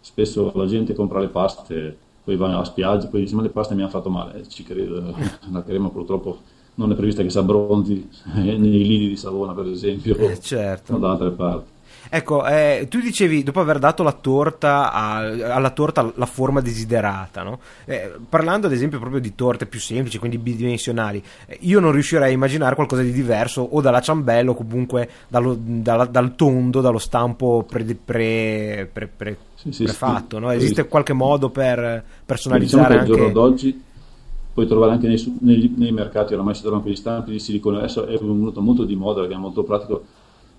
spesso la gente compra le paste, poi va alla spiaggia, poi dice ma le paste mi hanno fatto male, ci credo, la crema purtroppo non è prevista che si abbronzi nei lidi di Savona per esempio, eh, certo. o da altre parti. Ecco, eh, tu dicevi, dopo aver dato la torta a, alla torta la forma desiderata, no? eh, parlando ad esempio proprio di torte più semplici, quindi bidimensionali, eh, io non riuscirei a immaginare qualcosa di diverso o dalla ciambella o comunque dallo, dalla, dal tondo, dallo stampo pre, pre, pre, pre sì, sì, prefatto. Sì. No? Esiste qualche modo per personalizzare diciamo anche... Al giorno d'oggi puoi trovare anche nei, nei, nei mercati, oramai si trovano quegli stampi di silicone, adesso è venuto molto di moda perché è molto pratico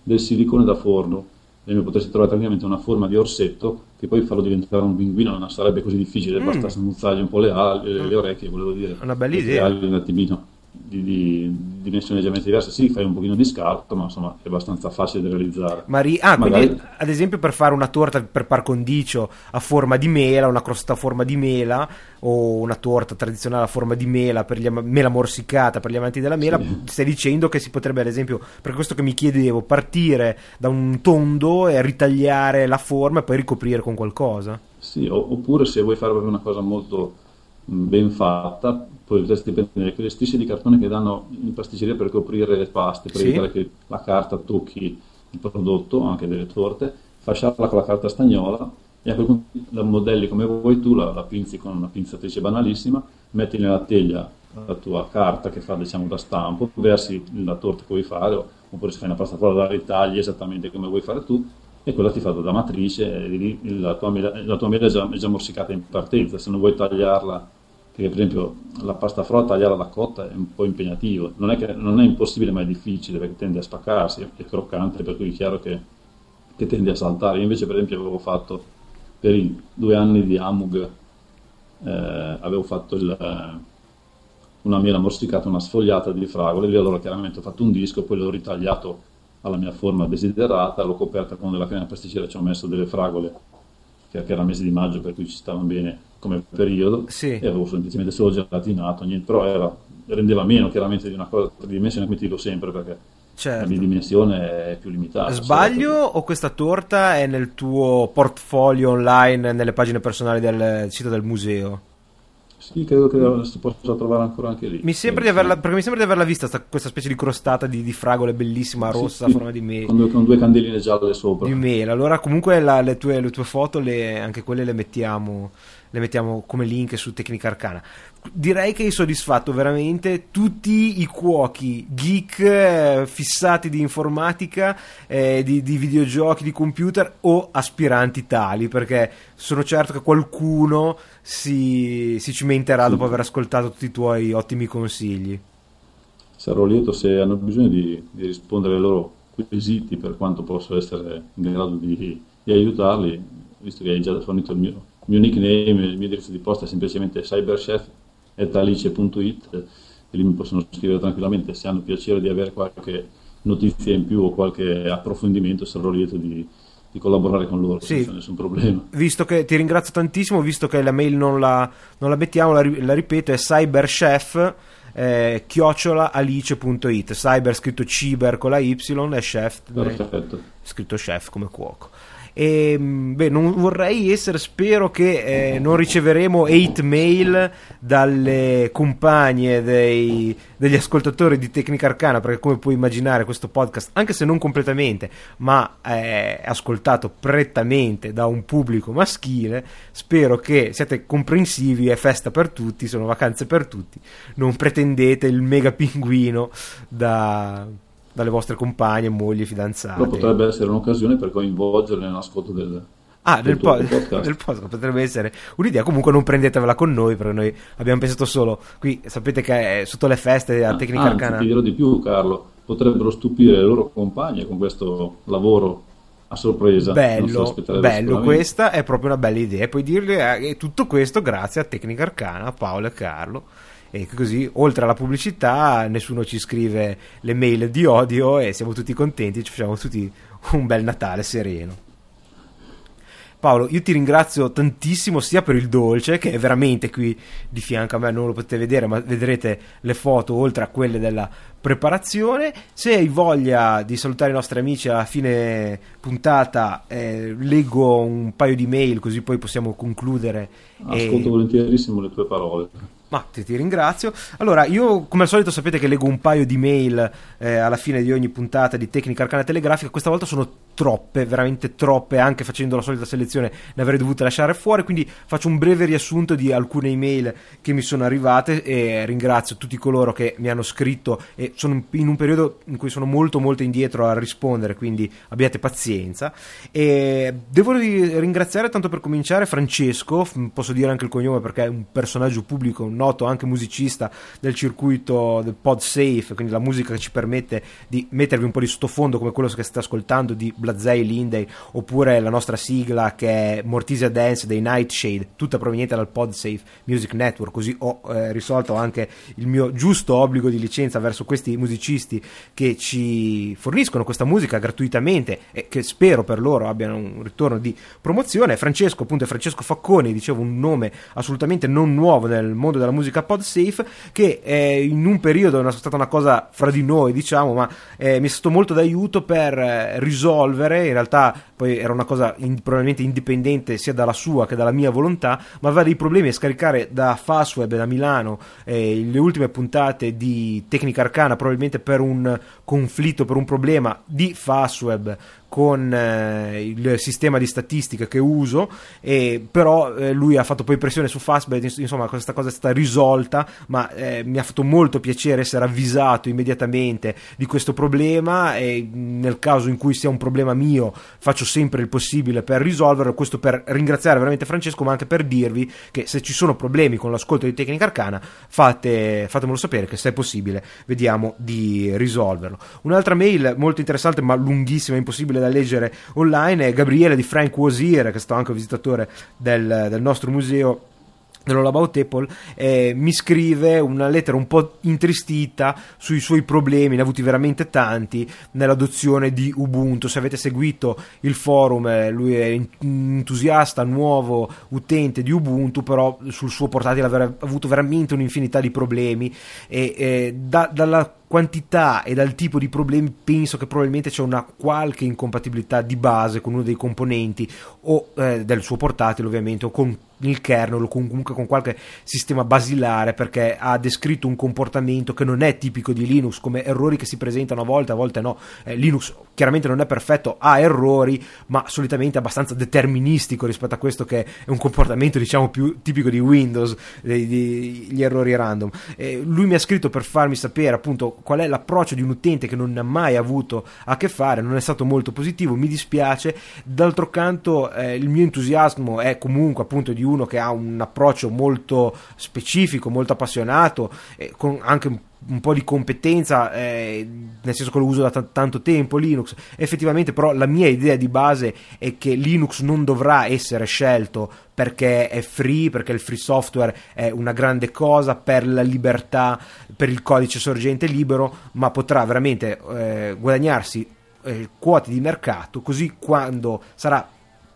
del silicone da forno e mi potresti trovare tranquillamente una forma di orsetto che poi farlo diventare un pinguino non sarebbe così difficile, mm. basta smuzzargli un po' le, ali, le, le orecchie, volevo dire. Una bella idea. Un attimino di, di, dimensioni leggermente diverse, sì, fai un pochino di scarto, ma insomma è abbastanza facile da realizzare. Mari- ah, Magari... quindi ad esempio per fare una torta per par condicio a forma di mela, una crosta a forma di mela, o una torta tradizionale a forma di mela, per gli am- mela morsicata per gli amanti della mela, sì. stai dicendo che si potrebbe ad esempio, per questo che mi chiedevo, partire da un tondo e ritagliare la forma e poi ricoprire con qualcosa? Sì, oppure se vuoi fare proprio una cosa molto ben fatta, poi potresti prendere quelle stesse di cartone che danno in pasticceria per coprire le paste, per sì. evitare che la carta tocchi il prodotto, anche delle torte, fasciarla con la carta stagnola e a quel punto la modelli come vuoi tu, la, la pinzi con una pinzatrice banalissima, metti nella teglia la tua carta che fa diciamo da stampo, versi la torta che vuoi fare, oppure se fai una pasta fuori la ritagli esattamente come vuoi fare tu, e quella ti fa da matrice, la tua mela, la tua mela è, già, è già morsicata in partenza, se non vuoi tagliarla, perché per esempio la pasta frolla tagliarla da cotta è un po' impegnativo, non è, che, non è impossibile ma è difficile perché tende a spaccarsi, è croccante per cui è chiaro che, che tende a saltare. Io invece per esempio avevo fatto per i due anni di Amug, eh, avevo fatto il, una mela morsicata, una sfogliata di fragole, lì allora chiaramente ho fatto un disco, poi l'ho ritagliato alla mia forma desiderata, l'ho coperta con della crema pasticcera, ci ho messo delle fragole che, era mese di maggio per cui ci stavano bene come periodo sì. e avevo semplicemente solo gelatinato, niente, però era, rendeva meno chiaramente di una cosa tridimensionale come ti dico sempre perché certo. la bidimensione è più limitata. Sbaglio o questa torta è nel tuo portfolio online, nelle pagine personali del sito del museo? Sì, credo che si possa trovare ancora anche lì. Mi sembra, di averla, perché mi sembra di averla vista sta, questa specie di crostata di, di fragole bellissima, rossa, sì, a forma di mela. Con, con, due candeline gialle sopra. Di mela. Allora, comunque, la, le, tue, le, tue, foto, le, anche quelle le mettiamo, le mettiamo come link su Tecnica Arcana direi che hai soddisfatto veramente tutti i cuochi geek eh, fissati di informatica, eh, di, di, videogiochi, di computer o aspiranti tali, perché sono certo che qualcuno si, si cimenterà dopo aver ascoltato tutti i tuoi ottimi consigli. Sarò lieto se hanno bisogno di, di rispondere ai loro quesiti per quanto posso essere in grado di, di aiutarli, visto che hai già fornito il mio, il mio nickname, il mio indirizzo di posta è semplicemente cyberchef etalice.it e lì mi possono scrivere tranquillamente se hanno piacere di avere qualche notizia in più o qualche approfondimento sarò lieto di, di collaborare con loro sì. senza nessun problema. Visto che ti ringrazio tantissimo, visto che la mail non la, non la mettiamo, la, la, ripeto, è cyberchef eh, chiocciolaalice.it cyber scritto ciber con la y e chef Perfetto. scritto chef come cuoco e beh, non vorrei essere, spero che eh, non riceveremo hate mail dalle compagne dei, degli ascoltatori di Tecnica Arcana, perché come puoi immaginare questo podcast, anche se non completamente, ma è ascoltato prettamente da un pubblico maschile, spero che siate comprensivi, è festa per tutti, sono vacanze per tutti, non pretendete il mega pinguino da dalle vostre compagne, mogli, fidanzate. Però potrebbe essere un'occasione per coinvolgerle nell'ascolto del, Ah, del, po- podcast. del podcast potrebbe essere un'idea. Comunque, non prendetevela con noi perché noi abbiamo pensato solo qui. Sapete che sotto le feste a Tecnica Anzi, Arcana. Ti dirò di più, Carlo. Potrebbero stupire le loro compagne con questo lavoro a sorpresa. Bello, bello. Questa è proprio una bella idea. Puoi dirgli eh, tutto questo grazie a Tecnica Arcana, Paolo e Carlo e così oltre alla pubblicità nessuno ci scrive le mail di odio e siamo tutti contenti, ci facciamo tutti un bel Natale sereno. Paolo, io ti ringrazio tantissimo sia per il dolce, che è veramente qui di fianco a me, non lo potete vedere, ma vedrete le foto oltre a quelle della preparazione. Se hai voglia di salutare i nostri amici alla fine puntata, eh, leggo un paio di mail così poi possiamo concludere. Ascolto e... volentierissimo le tue parole. Ma ti, ti, ringrazio. Allora, io come al solito sapete che leggo un paio di mail eh, alla fine di ogni puntata di Tecnica Arcana Telegrafica. Questa volta sono troppe, veramente troppe, anche facendo la solita selezione ne avrei dovute lasciare fuori. Quindi faccio un breve riassunto di alcune email che mi sono arrivate e ringrazio tutti coloro che mi hanno scritto e sono in un periodo in cui sono molto molto indietro a rispondere, quindi abbiate pazienza. E devo ringraziare tanto per cominciare Francesco, posso dire anche il cognome perché è un personaggio pubblico, un noto anche musicista del circuito del pod safe, quindi la musica che ci permette di mettervi un po' di sottofondo come quello che state ascoltando di Blazei Lindey oppure la nostra sigla che è Mortisia Dance dei Nightshade, tutta proveniente dal pod safe Music Network, così ho eh, risolto anche il mio giusto obbligo di licenza verso questi musicisti che ci forniscono questa musica gratuitamente e che spero per loro abbiano un ritorno di promozione. Francesco, appunto, è Francesco Facconi, dicevo un nome assolutamente non nuovo nel mondo della musica podsafe che eh, in un periodo è stata una cosa fra di noi diciamo ma eh, mi è stato molto d'aiuto per eh, risolvere in realtà poi era una cosa in, probabilmente indipendente sia dalla sua che dalla mia volontà ma aveva dei problemi a scaricare da Fastweb da Milano eh, le ultime puntate di Tecnica Arcana probabilmente per un conflitto per un problema di Fastweb con eh, il sistema di statistica che uso, e, però eh, lui ha fatto poi pressione su Fastbed, insomma questa cosa è stata risolta, ma eh, mi ha fatto molto piacere essere avvisato immediatamente di questo problema e nel caso in cui sia un problema mio faccio sempre il possibile per risolverlo, questo per ringraziare veramente Francesco, ma anche per dirvi che se ci sono problemi con l'ascolto di Tecnica Arcana fate, fatemelo sapere che se è possibile vediamo di risolverlo. Un'altra mail molto interessante ma lunghissima, impossibile da leggere online è Gabriele di Frank Wazir, che è stato anche visitatore del, del nostro museo dell'All About Apple eh, mi scrive una lettera un po' intristita sui suoi problemi, ne ha avuti veramente tanti nell'adozione di Ubuntu. Se avete seguito il forum, eh, lui è entusiasta, nuovo utente di Ubuntu, però sul suo portatile aveva avuto veramente un'infinità di problemi e eh, da, dalla quantità e dal tipo di problemi penso che probabilmente c'è una qualche incompatibilità di base con uno dei componenti o eh, del suo portatile ovviamente o con il kernel o comunque con qualche sistema basilare perché ha descritto un comportamento che non è tipico di Linux come errori che si presentano a volte a volte no. Eh, Linux chiaramente non è perfetto ha errori ma solitamente abbastanza deterministico rispetto a questo che è un comportamento diciamo più tipico di Windows di, di, gli errori random. Eh, lui mi ha scritto per farmi sapere appunto qual è l'approccio di un utente che non ha mai avuto a che fare non è stato molto positivo mi dispiace. D'altro canto eh, il mio entusiasmo è comunque appunto di uno che ha un approccio molto specifico, molto appassionato, eh, con anche un un po' di competenza, eh, nel senso che lo uso da t- tanto tempo Linux. Effettivamente, però, la mia idea di base è che Linux non dovrà essere scelto perché è free, perché il free software è una grande cosa per la libertà, per il codice sorgente libero, ma potrà veramente eh, guadagnarsi eh, quote di mercato, così quando sarà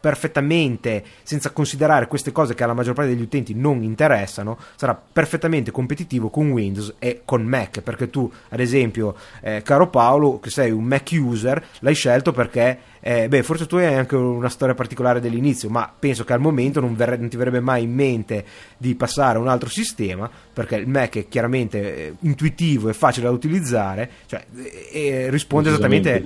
perfettamente, senza considerare queste cose che alla maggior parte degli utenti non interessano, sarà perfettamente competitivo con Windows e con Mac, perché tu, ad esempio, eh, caro Paolo, che sei un Mac user, l'hai scelto perché eh, beh, forse tu hai anche una storia particolare dell'inizio, ma penso che al momento non, verre- non, ti verrebbe mai in mente di passare a un altro sistema, perché il Mac è chiaramente eh, intuitivo e facile da utilizzare, cioè eh, risponde esattamente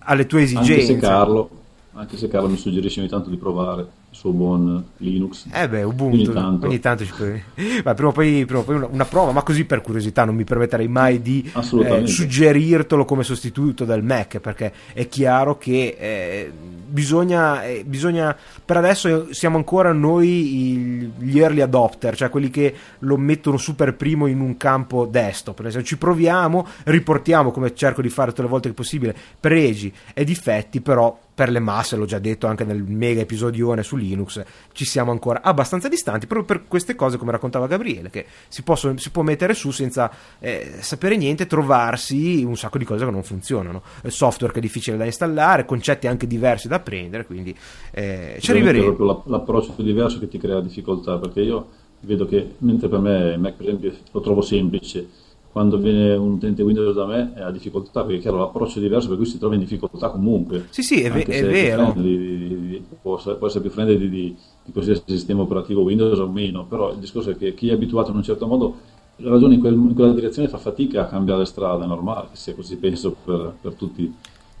alle tue esigenze. Anche se Carlo, anche se Carlo mi suggerisce ogni tanto di provare il suo buon Linux. Eh beh, Ubuntu, ogni tanto, ogni tanto ci puoi... ma prima o poi, prima o poi una, una, prova, ma così per curiosità non mi permetterei mai di eh, suggerirtelo come sostituto del Mac, perché è chiaro che eh, bisogna, eh, bisogna, per adesso siamo ancora noi gli early adopter, cioè quelli che lo mettono su per primo in un campo desktop, nel senso ci proviamo, riportiamo come cerco di fare tutte le volte che possibile, pregi e difetti, però per le masse, l'ho già detto anche nel mega episodione su Linux, ci siamo ancora abbastanza distanti proprio per queste cose come raccontava Gabriele, che si, possono, si può mettere su senza eh, sapere niente, trovarsi un sacco di cose che non funzionano, il software che è difficile da installare, concetti anche diversi da apprendere, quindi eh, ci arriveremo. È proprio l'approccio diverso che ti crea difficoltà, perché io vedo che mentre per me Mac per esempio lo trovo semplice, quando viene un utente Windows da me ha difficoltà perché chiaro l'approccio è diverso per cui si trova in difficoltà comunque. Sì sì è, ve- è vero. di, di, di, può, può, essere più friendly di, qualsiasi sistema operativo Windows o meno però il discorso è che chi è abituato in un certo modo ragione in quella direzione fa fatica a cambiare strada è normale che sia così penso per, per tutti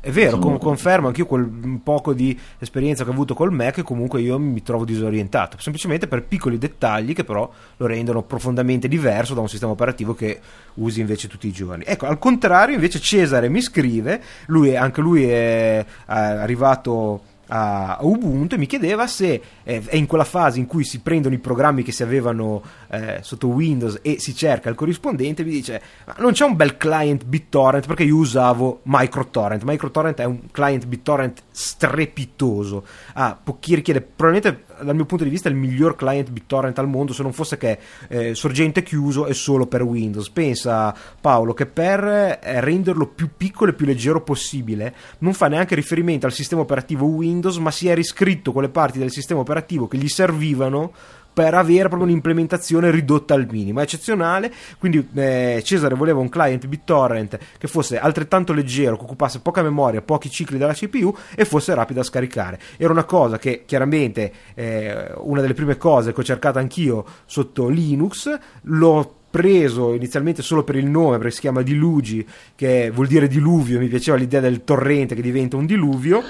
è vero, con, confermo anch'io quel poco di esperienza che ho avuto col Mac, comunque io mi trovo disorientato, semplicemente per piccoli dettagli che però lo rendono profondamente diverso da un sistema operativo che usi invece tutti i giorni. Ecco, al contrario, invece Cesare mi scrive, lui, anche lui è arrivato a Ubuntu e mi chiedeva se eh, è in quella fase in cui si prendono i programmi che si avevano eh, sotto Windows e si cerca il corrispondente mi dice ma non c'è un bel client BitTorrent? Perché io usavo MicroTorrent. MicroTorrent è un client BitTorrent strepitoso. Ah, chi richiede probabilmente dal mio punto di vista il miglior client BitTorrent al mondo se non fosse che eh, sorgente chiuso e solo per Windows. Pensa Paolo che per eh, renderlo più piccolo e più leggero possibile non fa neanche riferimento al sistema operativo Windows ma si è riscritto quelle parti del sistema operativo che gli servivano per avere proprio un'implementazione ridotta al minimo, eccezionale, quindi eh, Cesare voleva un client BitTorrent che fosse altrettanto leggero, che occupasse poca memoria, pochi cicli della CPU e fosse rapido a scaricare. Era una cosa che chiaramente eh, una delle prime cose che ho cercato anch'io sotto Linux, l'ho preso inizialmente solo per il nome perché si chiama Dilugi che vuol dire diluvio. Mi piaceva l'idea del torrente che diventa un diluvio.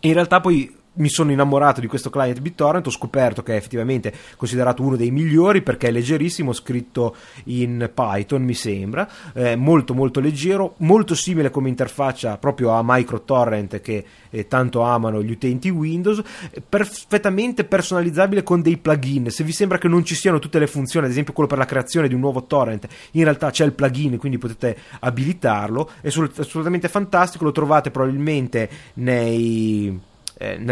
In realtà poi mi sono innamorato di questo client BitTorrent, ho scoperto che è effettivamente considerato uno dei migliori perché è leggerissimo, scritto in Python mi sembra, eh, molto molto leggero, molto simile come interfaccia proprio a MicroTorrent che eh, tanto amano gli utenti Windows, perfettamente personalizzabile con dei plugin, se vi sembra che non ci siano tutte le funzioni, ad esempio quello per la creazione di un nuovo torrent, in realtà c'è il plugin quindi potete abilitarlo, è assolutamente fantastico, lo trovate probabilmente nei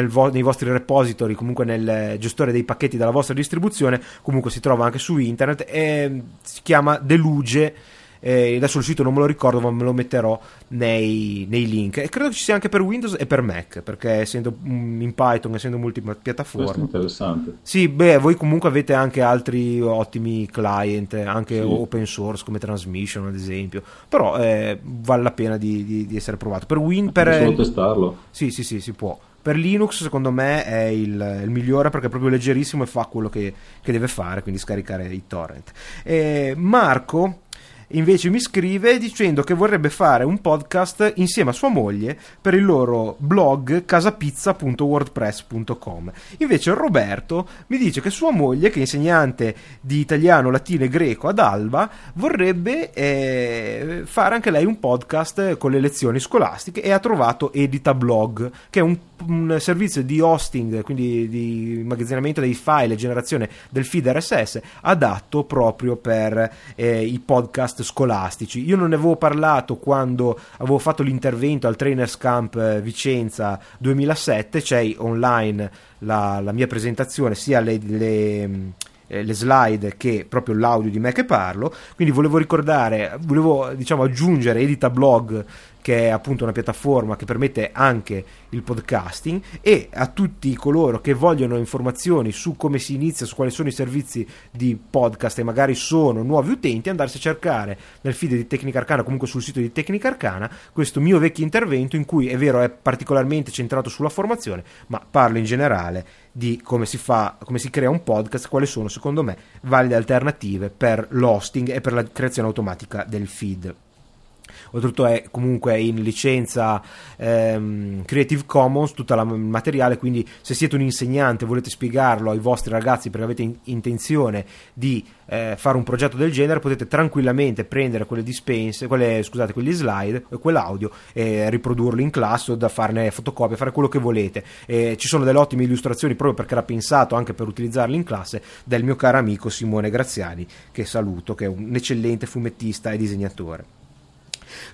vo- nei vostri repository, comunque nel gestore dei pacchetti della vostra distribuzione, comunque si trova anche su internet e si chiama Deluge. Eh, adesso il sito non me lo ricordo, ma me lo metterò nei, nei, link. E credo che ci sia anche per Windows e per Mac, perché essendo in Python, essendo multipiattaforma. Questo è interessante. Sì, beh, voi comunque avete anche altri ottimi client, anche sì. open source come Transmission, ad esempio. Però eh, vale la pena di, di, di essere provato. Per Win, per... Solo testarlo. Sì, sì, sì, si può. Per Linux secondo me è il, il, migliore perché è proprio leggerissimo e fa quello che, che deve fare, quindi scaricare i torrent. E Marco invece mi scrive dicendo che vorrebbe fare un podcast insieme a sua moglie per il loro blog casapizza.wordpress.com. Invece Roberto mi dice che sua moglie, che è insegnante di italiano, latino e greco ad Alba, vorrebbe eh, fare anche lei un podcast con le lezioni scolastiche e ha trovato Edita Blog, che è un un servizio di hosting, quindi di immagazzinamento dei file e generazione del feed RSS adatto proprio per eh, i podcast scolastici. Io non ne avevo parlato quando avevo fatto l'intervento al Trainers Camp eh, Vicenza 2007, c'è online la, la mia presentazione, sia le, le eh, le slide che proprio l'audio di me che parlo quindi volevo ricordare volevo diciamo aggiungere Edita Blog che è appunto una piattaforma che permette anche il podcasting e a tutti coloro che vogliono informazioni su come si inizia, su quali sono i servizi di podcast e magari sono nuovi utenti, andarsi a cercare nel feed di Tecnica Arcana, comunque sul sito di Tecnica Arcana, questo mio vecchio intervento in cui è vero è particolarmente centrato sulla formazione, ma parlo in generale di come si fa, come si crea un podcast, quali sono secondo me valide alternative per l'hosting e per la creazione automatica del feed oltretutto è comunque in licenza ehm, Creative Commons tutto il materiale quindi se siete un insegnante e volete spiegarlo ai vostri ragazzi perché avete in- intenzione di eh, fare un progetto del genere potete tranquillamente prendere quelle dispense quelle, scusate quegli slide e quell'audio e riprodurlo in classe o da farne fotocopie fare quello che volete. E ci sono delle ottime illustrazioni proprio perché era pensato anche per utilizzarli in classe del mio caro amico Simone Graziani che saluto che è un eccellente fumettista e disegnatore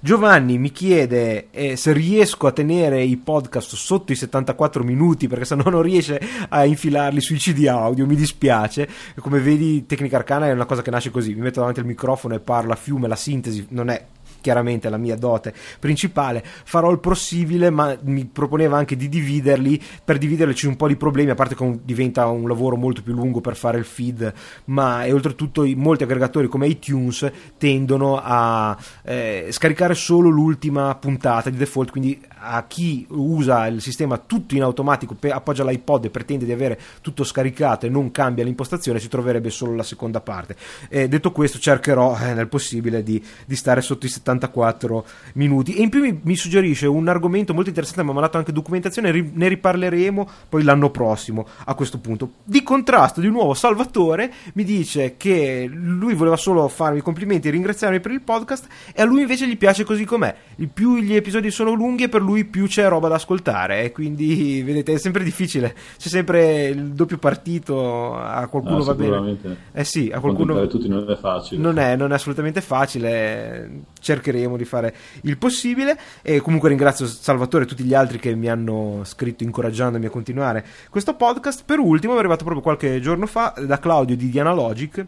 Giovanni mi chiede eh, se riesco a tenere i podcast sotto i 74 minuti perché se no non riesce a infilarli sui CD audio, mi dispiace. Come vedi, Tecnica Arcana è una cosa che nasce così, mi metto davanti al microfono e parlo a fiume, la sintesi non è chiaramente la mia dote principale, farò il possibile, ma mi proponeva anche di dividerli, per dividerli c'è un po' di problemi, a parte che diventa un lavoro molto più lungo per fare il feed, ma e oltretutto molti aggregatori come iTunes tendono a eh, scaricare solo l'ultima puntata di default, quindi a chi usa il sistema tutto in automatico, appoggia l'iPod e pretende di avere tutto scaricato e non cambia l'impostazione, si troverebbe solo la seconda parte. Eh, detto questo, cercherò eh, nel possibile di, di, stare sotto i 74 minuti. E in più mi, mi suggerisce un argomento molto interessante, mi ha dato anche documentazione, ri, ne riparleremo poi l'anno prossimo a questo punto. Di contrasto, di nuovo, Salvatore mi dice che lui voleva solo farmi i complimenti e ringraziarmi per il podcast, e a lui invece gli piace così com'è. Più gli episodi sono lunghi e per lui lui più c'è roba da ascoltare e quindi vedete è sempre difficile. C'è sempre il doppio partito a qualcuno ah, va bene. eh sì a qualcuno tutti non è facile. non è, non è assolutamente facile. Cercheremo di fare il possibile. E comunque ringrazio Salvatore e tutti gli altri che mi hanno scritto incoraggiandomi a continuare questo podcast. Per ultimo è arrivato proprio qualche giorno fa da Claudio di Diana Logic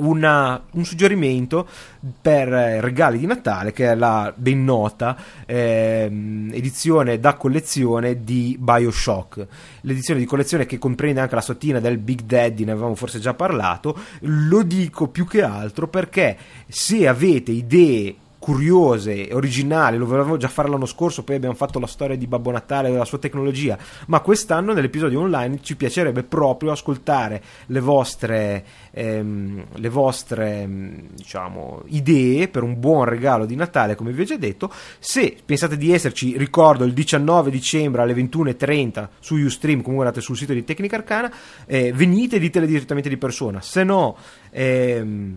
una, un suggerimento per eh, regali di Natale che è la ben nota eh, edizione da collezione di Bioshock. L'edizione di collezione che comprende anche la sottina del Big Daddy ne avevamo forse già parlato. Lo dico più che altro perché se avete idee curiose, originali, lo volevamo già fare l'anno scorso, poi abbiamo fatto la storia di Babbo Natale e della sua tecnologia, ma quest'anno nell'episodio online ci piacerebbe proprio ascoltare le vostre, ehm, le vostre diciamo, idee per un buon regalo di Natale, come vi ho già detto. Se pensate di esserci, ricordo il 19 dicembre alle 21.30 su Ustream, comunque andate sul sito di Tecnica Arcana, eh, venite e ditele direttamente di persona, se no... Ehm,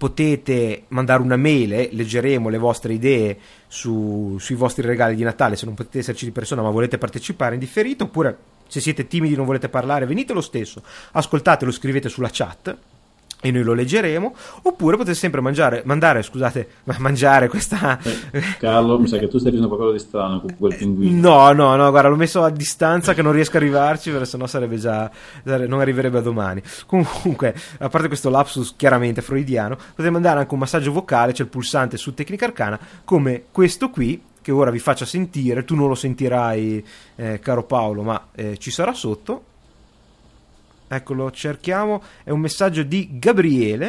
potete mandare una mail, eh, leggeremo le vostre idee su, sui vostri regali di Natale, se non potete esserci di persona ma volete partecipare in differito, oppure se siete timidi e non volete parlare, venite lo stesso, ascoltatelo, scrivete sulla chat e noi lo leggeremo oppure potete sempre mangiare, mandare scusate mangiare questa eh, Carlo mi sa che tu stai facendo qualcosa di strano con quel pinguino. no no no guarda l'ho messo a distanza che non riesco a arrivarci perché sennò sarebbe già non arriverebbe a domani. Comunque a parte questo lapsus chiaramente freudiano potete mandare anche un massaggio vocale c'è il pulsante su Tecnica Arcana come questo qui che ora vi faccio sentire tu non lo sentirai eh, caro Paolo ma eh, ci sarà sotto Eccolo, cerchiamo. È un messaggio di Gabriele.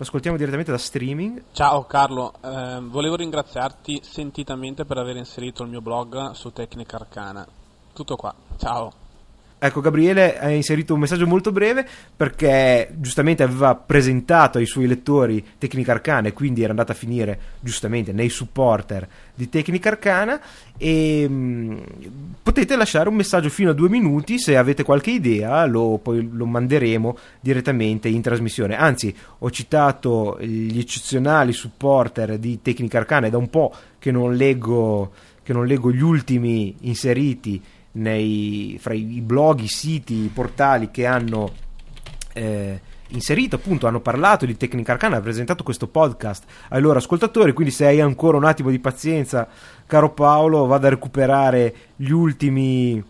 Lo ascoltiamo direttamente da streaming. Ciao Carlo, eh, volevo ringraziarti sentitamente per aver inserito il mio blog su Tecnica Arcana. Tutto qua, ciao. Ecco, Gabriele ha inserito un messaggio molto breve perché giustamente aveva presentato ai suoi lettori Tecnica Arcana e quindi era andata a finire giustamente nei supporter di Tecnica Arcana e mh, mm, potete lasciare un messaggio fino a due minuti se avete qualche idea, lo, poi lo manderemo direttamente in trasmissione. Anzi, ho citato gli eccezionali supporter di Tecnica Arcana, è da un po' che non leggo, che non leggo gli ultimi inseriti nei, fra i blog, i siti, i portali che hanno eh, inserito, appunto, hanno parlato di Tecnica Arcana, hanno presentato questo podcast ai loro ascoltatori, quindi se hai ancora un attimo di pazienza, caro Paolo, vado a recuperare gli ultimi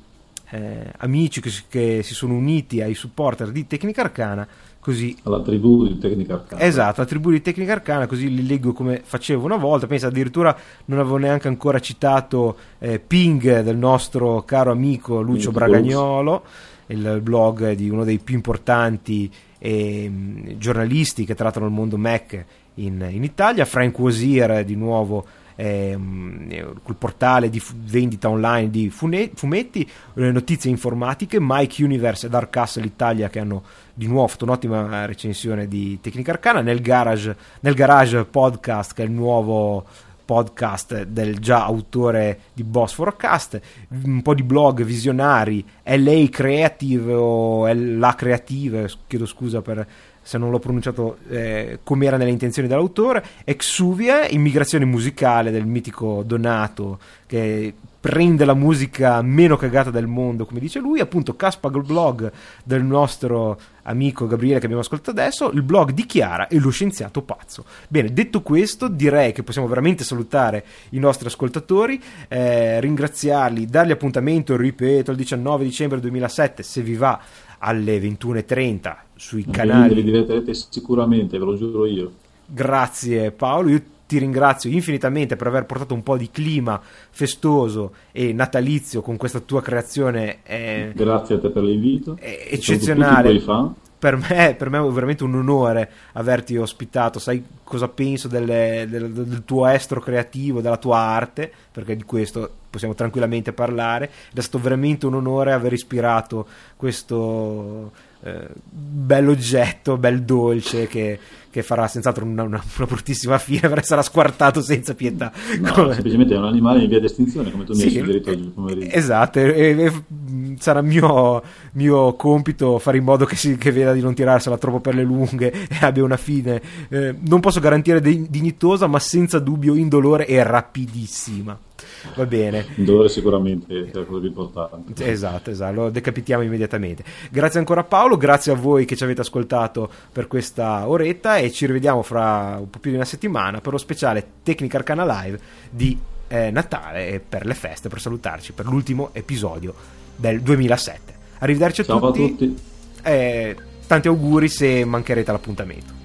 eh, amici che, che, si sono uniti ai supporter di Tecnica Arcana così alla tribù di Tecnica Arcana. Esatto, la tribù di Tecnica Arcana, così li leggo come facevo una volta. Pensa addirittura non avevo neanche ancora citato eh, Ping del nostro caro amico Lucio Bragagnolo, il blog di uno dei più importanti eh, giornalisti che trattano il mondo Mac in, in Italia, Frank Wosier di nuovo ehm, col portale di vendita online di fumetti, notizie informatiche, Mike Universe e Dark Castle Italia che hanno di nuovo fatto un'ottima recensione di Tecnica Arcana, nel garage, nel garage podcast che è il nuovo podcast del già autore di Boss for Cast, un po' di blog visionari, LA Creative o La Creative, chiedo scusa per se non l'ho pronunciato eh, come era nelle intenzioni dell'autore, Exuvia, immigrazione musicale del mitico Donato che prende la musica meno cagata del mondo, come dice lui, appunto Caspag blog del nostro amico Gabriele che abbiamo ascoltato adesso, il blog di Chiara e lo scienziato pazzo. Bene, detto questo, direi che possiamo veramente salutare i nostri ascoltatori, eh, ringraziarli, dargli appuntamento, ripeto, il 19 dicembre 2007, se vi va alle 21.30 sui canali. Li divertirete sicuramente, ve lo giuro io. Grazie Paolo, io ti ringrazio infinitamente per aver portato un po' di clima festoso e natalizio con questa tua creazione. Eh, Grazie a te per l'invito. eccezionale. Per me, per me, è veramente un onore averti ospitato. Sai cosa penso delle, del, del, tuo estro creativo, della tua arte, perché di questo possiamo tranquillamente parlare. Ed è stato veramente un onore aver ispirato questo eh, bell'oggetto, bel dolce che, che farà senz'altro una, una, una, bruttissima fine perché sarà squartato senza pietà. No, come... semplicemente è un animale in via di estinzione, come tu mi hai suggerito oggi pomeriggio. Esatto, e, e, sarà mio, mio compito fare in modo che, si, che, veda di non tirarsela troppo per le lunghe e abbia una fine, eh, non posso garantire dignitosa, ma senza dubbio indolore e rapidissima. Va bene. Dolore sicuramente è cosa più importante. Esatto, esatto, lo decapitiamo immediatamente. Grazie ancora a Paolo, grazie a voi che ci avete ascoltato per questa oretta e ci rivediamo fra un po' più di una settimana per lo speciale Tecnica Arcana Live di eh, Natale e per le feste, per salutarci, per l'ultimo episodio del 2007. Arrivederci a Ciao tutti. a tutti. Eh, tanti auguri se mancherete all'appuntamento.